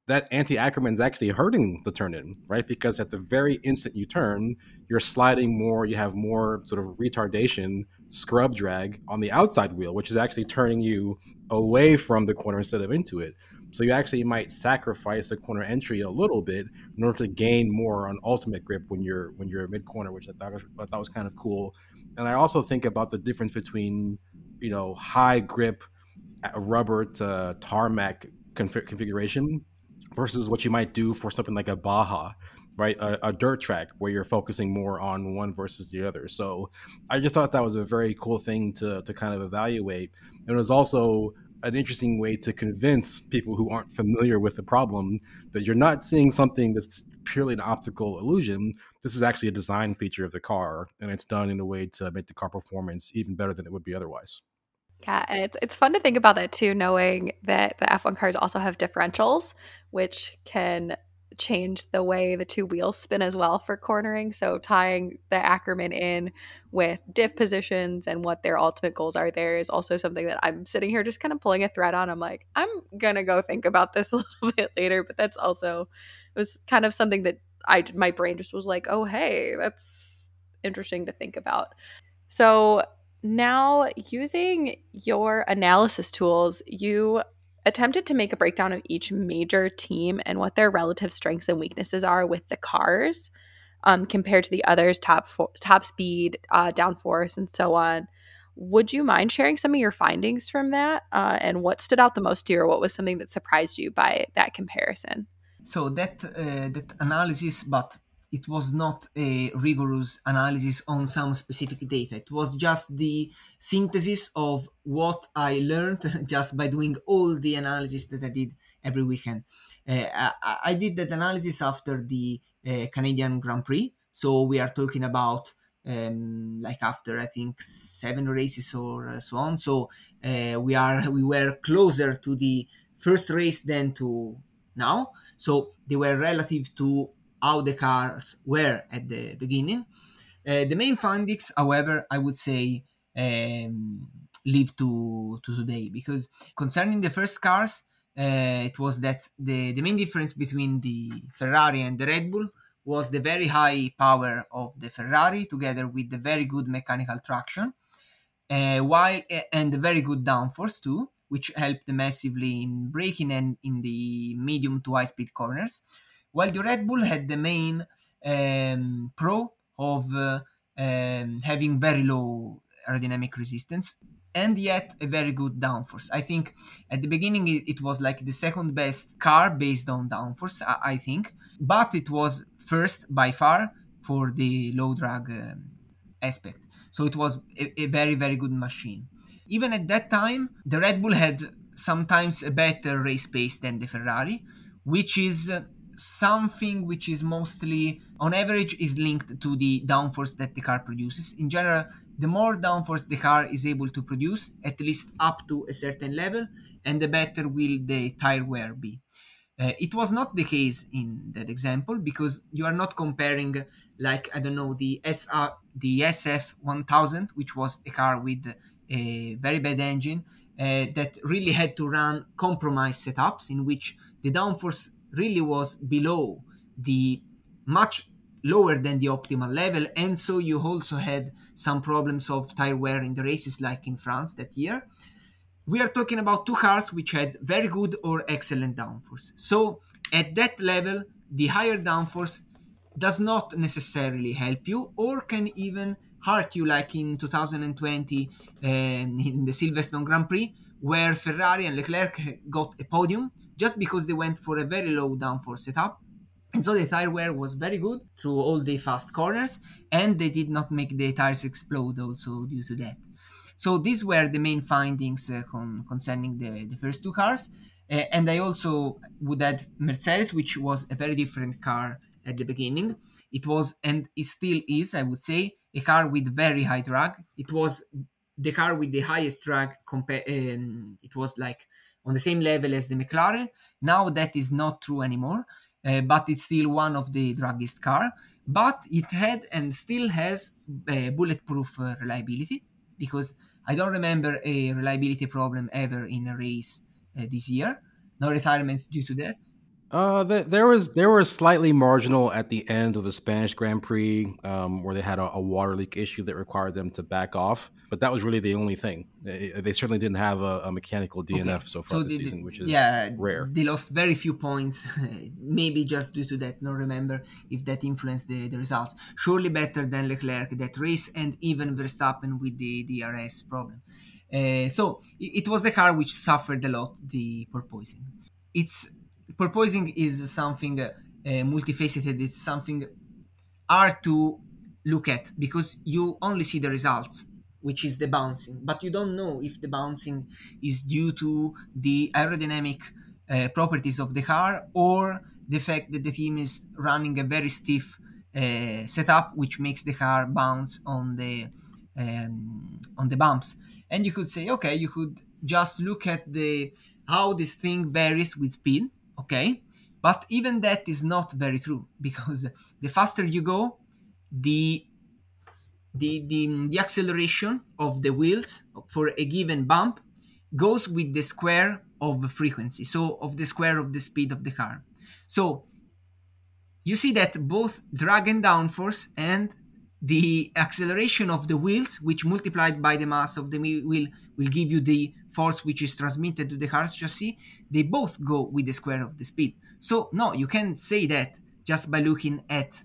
that anti Ackermann is actually hurting the turn in, right? Because at the very instant you turn, you're sliding more, you have more sort of retardation, scrub drag on the outside wheel, which is actually turning you away from the corner instead of into it. So you actually might sacrifice the corner entry a little bit in order to gain more on ultimate grip when you're when you're mid corner, which I thought was, I thought was kind of cool. And I also think about the difference between you know high grip uh, rubber to tarmac conf- configuration versus what you might do for something like a Baja, right? A, a, dirt track where you're focusing more on one versus the other. So I just thought that was a very cool thing to, to kind of evaluate. And it was also an interesting way to convince people who aren't familiar with the problem that you're not seeing something that's purely an optical illusion. This is actually a design feature of the car, and it's done in a way to make the car performance even better than it would be otherwise. Yeah, and it's it's fun to think about that too, knowing that the F1 cars also have differentials, which can change the way the two wheels spin as well for cornering. So tying the Ackermann in with diff positions and what their ultimate goals are there is also something that I'm sitting here just kind of pulling a thread on. I'm like, I'm gonna go think about this a little bit later, but that's also it was kind of something that I my brain just was like, oh hey, that's interesting to think about. So now, using your analysis tools, you attempted to make a breakdown of each major team and what their relative strengths and weaknesses are with the cars um, compared to the others, top top speed, uh, downforce, and so on. Would you mind sharing some of your findings from that uh, and what stood out the most to you, or what was something that surprised you by that comparison? So that uh, that analysis, but it was not a rigorous analysis on some specific data. It was just the synthesis of what I learned just by doing all the analysis that I did every weekend. Uh, I, I, did that analysis after the uh, Canadian Grand Prix. So we are talking about um, like after I think seven races or uh, so on. So uh, we are we were closer to the first race than to now. So they were relative to how the cars were at the beginning. Uh, the main findings, however, I would say um, live to, to today because concerning the first cars, uh, it was that the, the main difference between the Ferrari and the Red Bull was the very high power of the Ferrari together with the very good mechanical traction, uh, while and the very good downforce too, which helped massively in braking and in the medium to high speed corners while the Red Bull had the main um, pro of uh, um, having very low aerodynamic resistance and yet a very good downforce. I think at the beginning it, it was like the second best car based on downforce, I, I, think, but it was first by far for the low drag um, aspect. So it was a, a very, very good machine. Even at that time, the Red Bull had sometimes a better race pace than the Ferrari, which is something which is mostly on average is linked to the downforce that the car produces. In general the more downforce the car is able to produce at least up to a certain level and the better will the tire wear be. Uh, it was not the case in that example because you are not comparing like i don't know the SR, the sf 1000 which was a car with a very bad engine uh, that really had to run compromise setups in which the downforce really was below the much lower than the optimal level. And so you also had some problems of tire wear in the races like in france that year. We are talking about two cars which had very good or excellent downforce. So at that level the higher downforce does not necessarily help you or can even hurt you like in 2020 uh, in the silverstone grand prix where ferrari and leclerc got a podium just because they went for a very low downforce setup. And so the tire wear was very good through all the fast corners, and they did not make the tires explode also due to that. So these were the main findings uh, con- concerning the, the first two cars. Uh, and I also would add Mercedes, which was a very different car at the beginning. It was, and it still is, I would say, a car with very high drag. It was the car with the highest drag. Um, it was like on the same level as the McLaren. Now that is not true anymore, uh, but it's still one of the draggiest car. But it had and still has uh, bulletproof uh, reliability because I don't remember a reliability problem ever in a race uh, this year. No retirements due to that. Uh, the, there was there was slightly marginal at the end of the Spanish Grand Prix, um, where they had a, a, water leak issue that required them to back off. But that was really the only thing. They, they certainly didn't have a, a mechanical DNF okay. so far so this season, which is yeah, rare. They lost very few points, maybe just due to that. No, remember if that influenced the, the results. Surely better than Leclerc that race and even Verstappen with the DRS problem. Uh, so it, it, was a car which suffered a lot the porpoising. It's porpoising is something uh, multifaceted. It's something hard to look at because you only see the results which is the bouncing. But you don't know if the bouncing is due to the aerodynamic uh, properties of the car or the fact that the team is running a very stiff uh, setup which makes the car bounce on the um, on the bumps. And you could say okay you could just look at the how this thing varies with speed okay but even that is not very true because the faster you go the the, the, mm, the acceleration of the wheels for a given bump goes with the square of the frequency, so of the square of the speed of the car. So you see that both drag and downforce and the acceleration of the wheels, which multiplied by the mass of the wheel will give you the force which is transmitted to the car's chassis, they both go with the square of the speed. So no, you can't say that just by looking at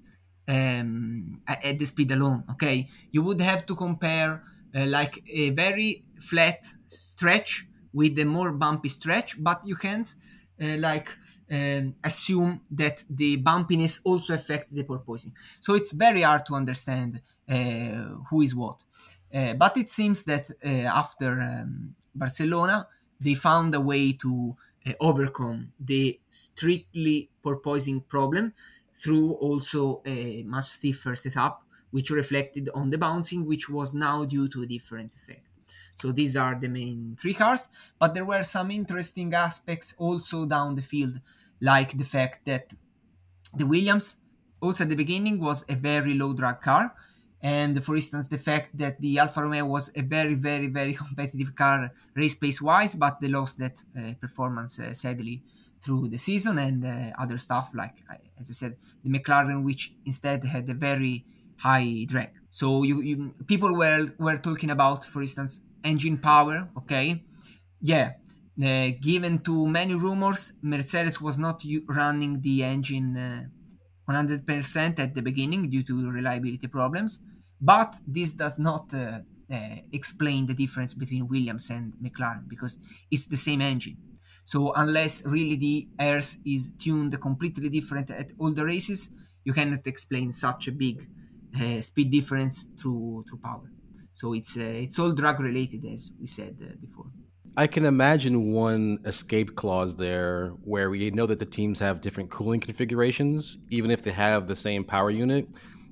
um, at the speed alone. Okay, you would have to compare uh, like a very flat stretch with a more bumpy stretch, but you can't uh, like um, assume that the bumpiness also affects the porpoising. So it's very hard to understand uh, who is what. Uh, but it seems that uh, after um, Barcelona, they found a way to uh, overcome the strictly porpoising problem through also a much stiffer setup, which reflected on the bouncing, which was now due to a different effect. So these are the main three cars, but there were some interesting aspects also down the field, like the fact that the Williams, also at the beginning, was a very low drag car. And for instance, the fact that the Alfa Romeo was a very, very, very competitive car race pace wise, but they lost that uh, performance uh, sadly through the season and uh, other stuff like as I said the McLaren which instead had a very high drag. So you, you people were were talking about for instance engine power, okay? Yeah, uh, given to many rumors, Mercedes was not running the engine uh, 100% at the beginning due to reliability problems, but this does not uh, uh explain the difference between Williams and McLaren because it's the same engine. So unless really the ERS is tuned completely different at all the races, you cannot explain such a big uh, speed difference through through power. So it's uh, it's all drag related, as we said uh, before. I can imagine one escape clause there where we know that the teams have different cooling configurations, even if they have the same power unit.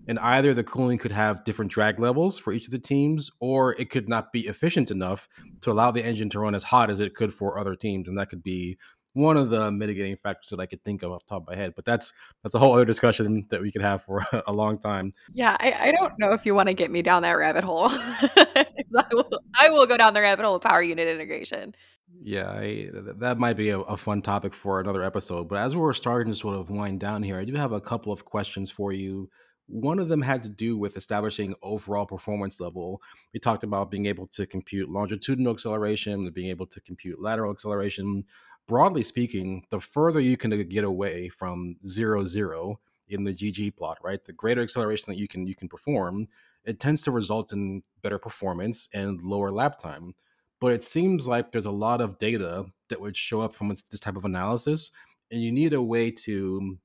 And either the cooling could have different drag levels for each of the teams or it could not be efficient enough to allow the engine to run as hot as it could for other teams and that could be one of the mitigating factors that I could think of off the top of my head. But that's that's a whole other discussion that we could have for a long time. Yeah, I, I don't know if you want to get me down that rabbit hole. I, will, I will go down the rabbit hole of power unit integration. Yeah, I, that might be a, a, fun topic for another episode. But as we're starting to sort of wind down here, I do have a couple of questions for you one of them had to do with establishing overall performance level. We talked about being able to compute longitudinal acceleration, being able to compute lateral acceleration. Broadly speaking, the further you can uh, get away from zero zero in the GG plot, right, the greater acceleration that you can you can perform, it tends to result in better performance and lower lap time. But it seems like there's a lot of data that would show up from this type of analysis, and you need a way to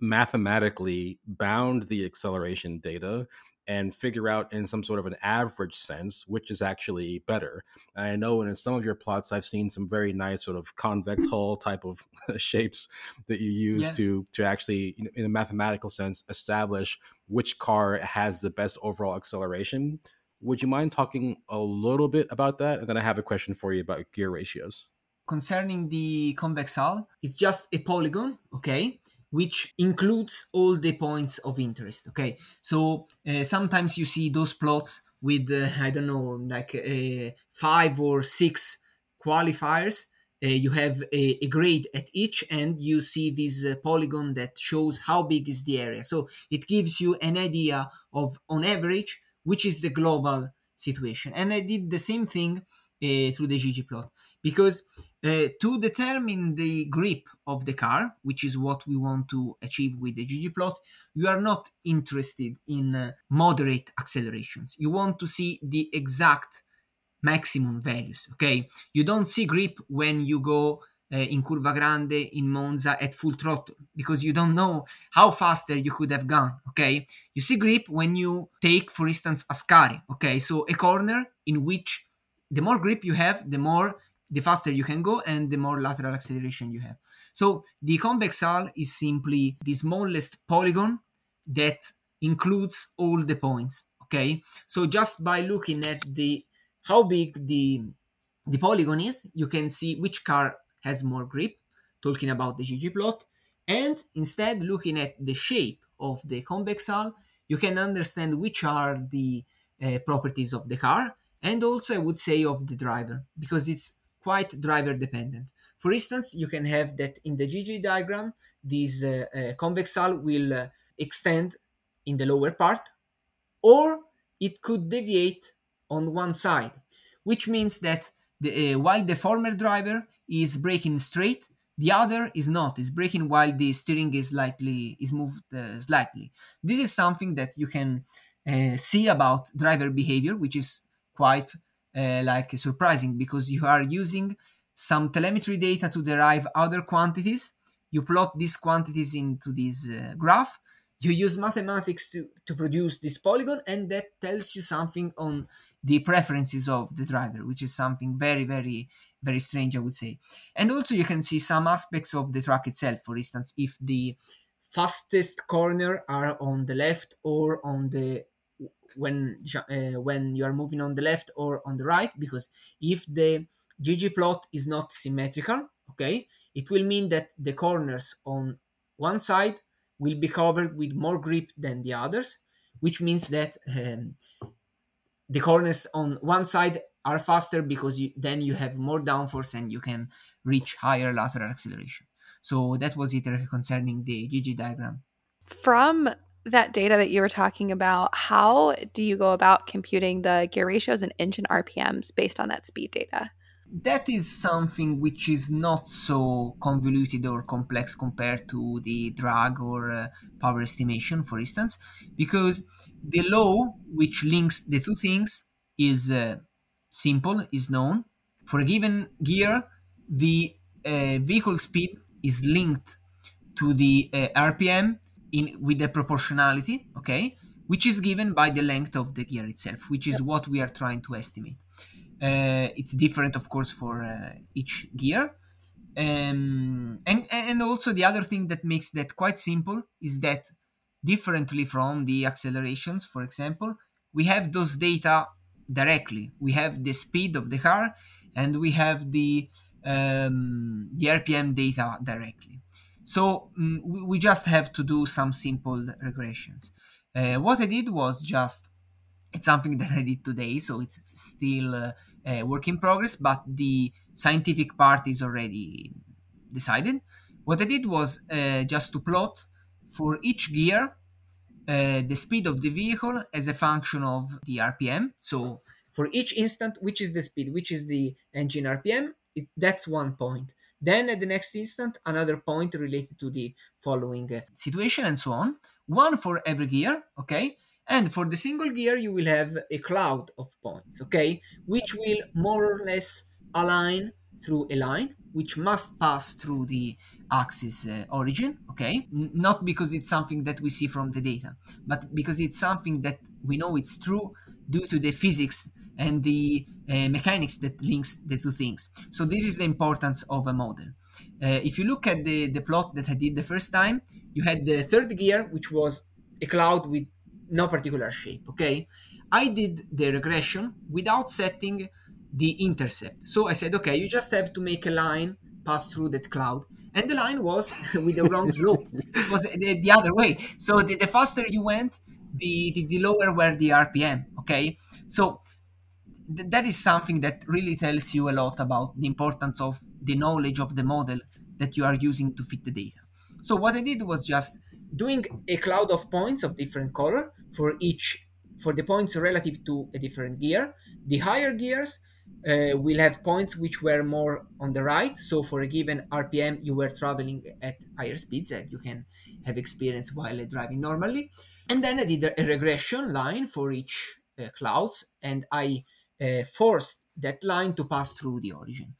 mathematically bound the acceleration data and figure out in some sort of an average sense which is actually better. I know in some of your plots I've seen some very nice sort of convex hull type of shapes that you use yeah. to to actually in a mathematical sense establish which car has the best overall acceleration. Would you mind talking a little bit about that? And then I have a question for you about gear ratios. Concerning the convex hull, it's just a polygon, okay? Which includes all the points of interest. Okay, so uh, sometimes you see those plots with uh, I don't know, like uh, five or six qualifiers. Uh, you have a, a, grade at each, and you see this uh, polygon that shows how big is the area. So it gives you an idea of, on average, which is the global situation. And I did the same thing uh, through the ggplot because uh, to determine the grip of the car, which is what we want to achieve with the ggplot, you are not interested in uh, moderate accelerations. You want to see the exact maximum values. Okay, you don't see grip when you go uh, in Curva Grande in Monza at full throttle because you don't know how faster you could have gone. Okay, you see grip when you take, for instance, Ascari. Okay, so a corner in which the more grip you have, the more the faster you can go and the more lateral acceleration you have. So the convex hull is simply the smallest polygon that includes all the points. Okay, so just by looking at the how big the the polygon is, you can see which car has more grip, talking about the ggplot, and instead looking at the shape of the convex hull, you can understand which are the uh, properties of the car and also I would say of the driver because it's quite driver dependent. For instance, you can have that in the GG diagram, this uh, uh, convex hull will uh, extend in the lower part, or it could deviate on one side, which means that the, uh, while the former driver is braking straight, the other is not. Is braking while the steering is slightly is moved uh, slightly. This is something that you can uh, see about driver behavior, which is quite uh, like surprising because you are using some telemetry data to derive other quantities. You plot these quantities into this uh, graph. You use mathematics to, to produce this polygon, and that tells you something on the preferences of the driver, which is something very, very, very strange, I would say. And also, you can see some aspects of the track itself. For instance, if the fastest corner are on the left or on the when uh, when you are moving on the left or on the right because if the ggplot is not symmetrical okay it will mean that the corners on one side will be covered with more grip than the others which means that um, the corners on one side are faster because you, then you have more downforce and you can reach higher lateral acceleration. So that was it concerning the gg diagram. From that data that you were talking about, how do you go about computing the gear ratios and engine RPMs based on that speed data? That is something which is not so convoluted or complex compared to the drag or uh, power estimation, for instance, because the law which links the two things is uh, simple, is known. For a given gear, the uh, vehicle speed is linked to the uh, RPM in with the proportionality, okay, which is given by the length of the gear itself, which is what we are trying to estimate. Uh, it's different, of course, for uh, each gear. Um, and, and also the other thing that makes that quite simple is that differently from the accelerations, for example, we have those data directly. We have the speed of the car and we have the um, the RPM data directly. So um, we, we, just have to do some simple regressions. Uh, what I did was just, it's something that I did today, so it's still uh, a work in progress, but the scientific part is already decided. What I did was uh, just to plot for each gear uh, the speed of the vehicle as a function of the RPM. So for each instant, which is the speed, which is the engine RPM, it, that's one point. Then at the next instant, another point related to the following uh, situation and so on. One for every gear, okay? And for the single gear, you will have a cloud of points, okay? Which will more or less align through a line, which must pass through the axis uh, origin, okay? N- not because it's something that we see from the data, but because it's something that we know it's true due to the physics and the uh, mechanics that links the two things. So this is the importance of a model. Uh, if you look at the, the plot that I did the first time, you had the third gear, which was a cloud with no particular shape, okay? I did the regression without setting the intercept. So I said, okay, you just have to make a line pass through that cloud. And the line was with the wrong slope. It was the, the other way. So the, the faster you went, the, the, the lower were the RPM, okay? So th- that is something that really tells you a lot about the importance of the knowledge of the model that you are using to fit the data. So what I did was just doing a cloud of points of different color for each for the points relative to a different gear. The higher gears uh, will have points which were more on the right. So for a given RPM, you were traveling at higher speeds that you can have experience while driving normally. And then I did a regression line for each uh, clouds, and I forced that line to pass through the origin.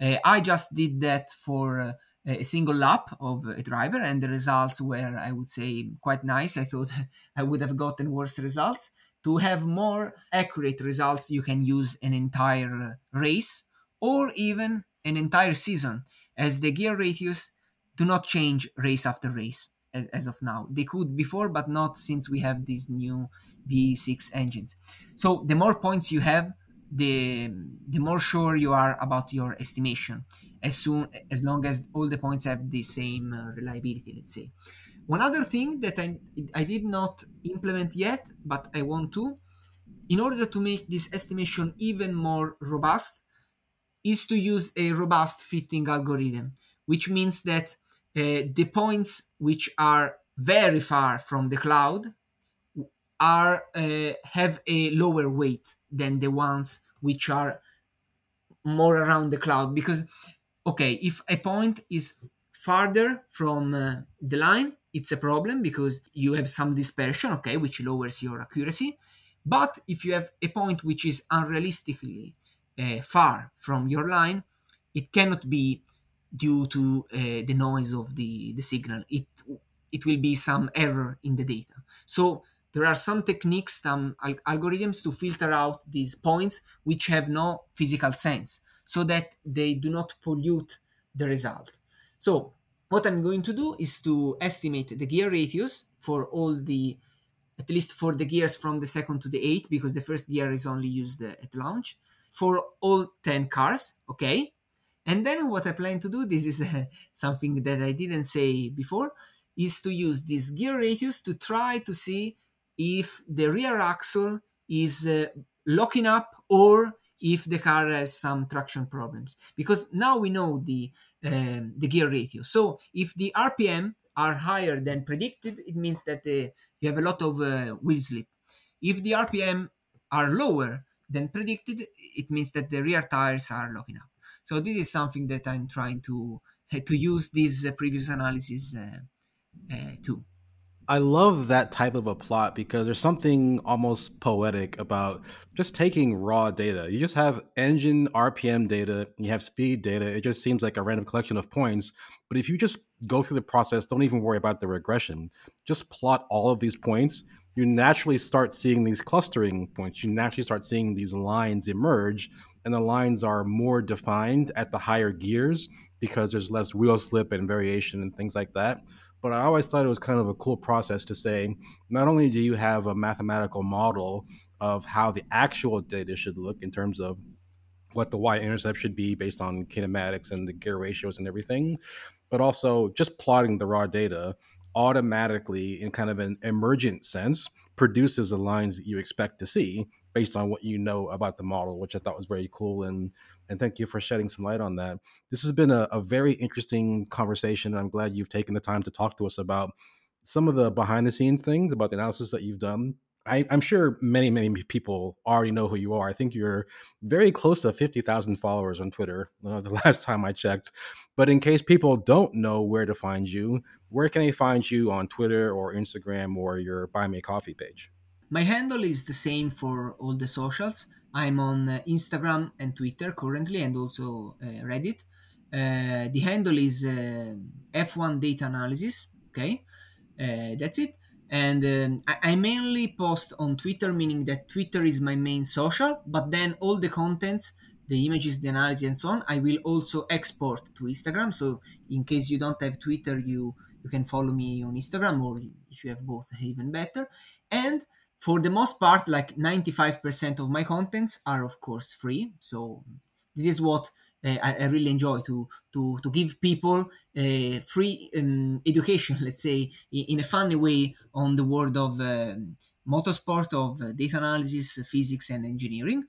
Uh, I just did that for uh, a single lap of a driver, and the results were, I would say, quite nice. I thought I would have gotten worse results. To have more accurate results, you can use an entire race or even an entire season, as the gear ratios do not change race after race as, as of now. They could before, but not since we have these new V6 engines. So the more points you have, the the more sure you are about your estimation. As soon as long as all the points have the same uh, reliability, let's say. One other thing that I, I did not implement yet, but I want to, in order to make this estimation even more robust, is to use a robust fitting algorithm, which means that uh, the points which are very far from the cloud are uh, have a lower weight than the ones which are more around the cloud because okay if a point is farther from uh, the line it's a problem because you have some dispersion, okay, which lowers your accuracy. But if you have a point which is unrealistically uh, far from your line, it cannot be due to uh, the noise of the, the signal. It it will be some error in the data. So there are some techniques, some al- algorithms to filter out these points which have no physical sense, so that they do not pollute the result. So what I'm going to do is to estimate the gear ratios for all the, at least for the gears from the second to the eighth, because the first gear is only used at launch, for all 10 cars, okay? And then what I plan to do, this is uh, something that I didn't say before, is to use these gear ratios to try to see if the rear axle is uh, locking up or if the car has some traction problems. Because now we know the um, the gear ratio. So if the RPM are higher than predicted, it means that the, you have a lot of uh, wheel slip. If the RPM are lower than predicted, it means that the rear tires are locking up. So this is something that I'm trying to to use this uh, previous analysis uh, uh, too. I love that type of a plot because there's something almost poetic about just taking raw data. You just have engine RPM data, you have speed data. It just seems like a random collection of points. But if you just go through the process, don't even worry about the regression, just plot all of these points, you naturally start seeing these clustering points. You naturally start seeing these lines emerge, and the lines are more defined at the higher gears because there's less wheel slip and variation and things like that but I always thought it was kind of a cool process to say not only do you have a mathematical model of how the actual data should look in terms of what the y intercept should be based on kinematics and the gear ratios and everything, but also just plotting the raw data automatically in kind of an emergent sense produces the lines that you expect to see based on what you know about the model, which I thought was very cool. And and thank you for shedding some light on that. This has been a, a very interesting conversation. I'm glad you've taken the time to talk to us about some of the behind the scenes things about the analysis that you've done. I, am sure many, many people already know who you are. I think you're very close to 50,000 followers on Twitter, uh, the last time I checked. But in case people don't know where to find you, where can they find you on Twitter or Instagram or your Buy Me a Coffee page? My handle is the same for all the socials. I'm on uh, Instagram and Twitter currently, and also uh, Reddit. Uh, the handle is uh, F1 Data Analysis. Okay, that's it. And um, I, I, mainly post on Twitter, meaning that Twitter is my main social. But then all the contents, the images, the analysis, and so on, I will also export to Instagram. So in case you don't have Twitter, you you can follow me on Instagram, or if you have both, even better. And for the most part, like 95% of my contents are of course free. So this is what uh, I, I, really enjoy to to to give people a uh, free um, education, let's say, in, in, a funny way on the world of uh, motorsport, of uh, data analysis, physics, and engineering.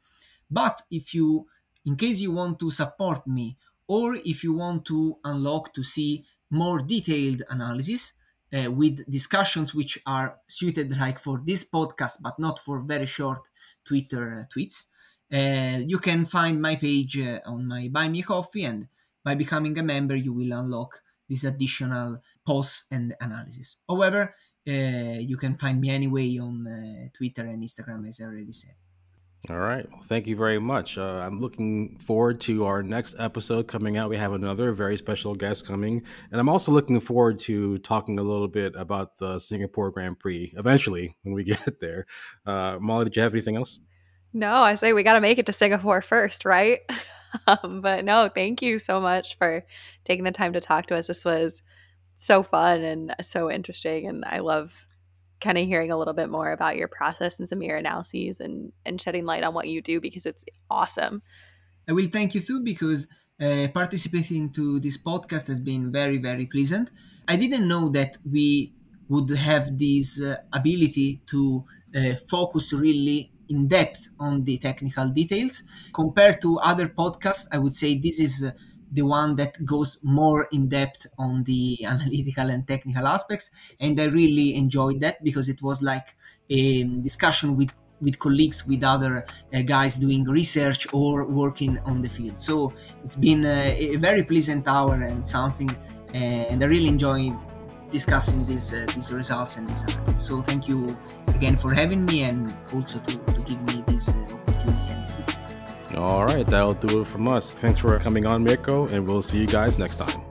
But if you, in case you want to support me, or if you want to unlock to see more detailed analysis, uh, with discussions which are suited like for this podcast but not for very short twitter uh, tweets. Uh, you can find my page uh, on my buy me coffee and by becoming a member you will unlock this additional posts and analysis. However uh, you can find me anyway on uh, twitter and instagram as i already said All right. Well, thank you very much. Uh, I'm looking forward to our next episode coming out. We have another very special guest coming. And I'm also looking forward to talking a little bit about the Singapore Grand Prix eventually when we get there. Uh, Molly, did you have anything else? No, I say we got to make it to Singapore first, right? um, but no, thank you so much for taking the time to talk to us. This was so fun and so interesting. And I love kind of hearing a little bit more about your process and some of your analyses and, and shedding light on what you do because it's awesome. I will thank you too because uh, participating to this podcast has been very, very pleasant. I didn't know that we would have this uh, ability to uh, focus really in depth on the technical details. Compared to other podcasts, I would say this is uh, the one that goes more in depth on the analytical and technical aspects. And I really enjoyed that because it was like a discussion with with colleagues, with other uh, guys doing research or working on the field. So it's been a, very pleasant hour and something, uh, and I really enjoy discussing these uh, these results and analysis. So thank you again for having me and also to, to give me this all right, that'll do it from us. Thanks for coming on, Mirco, and we'll see you guys next time.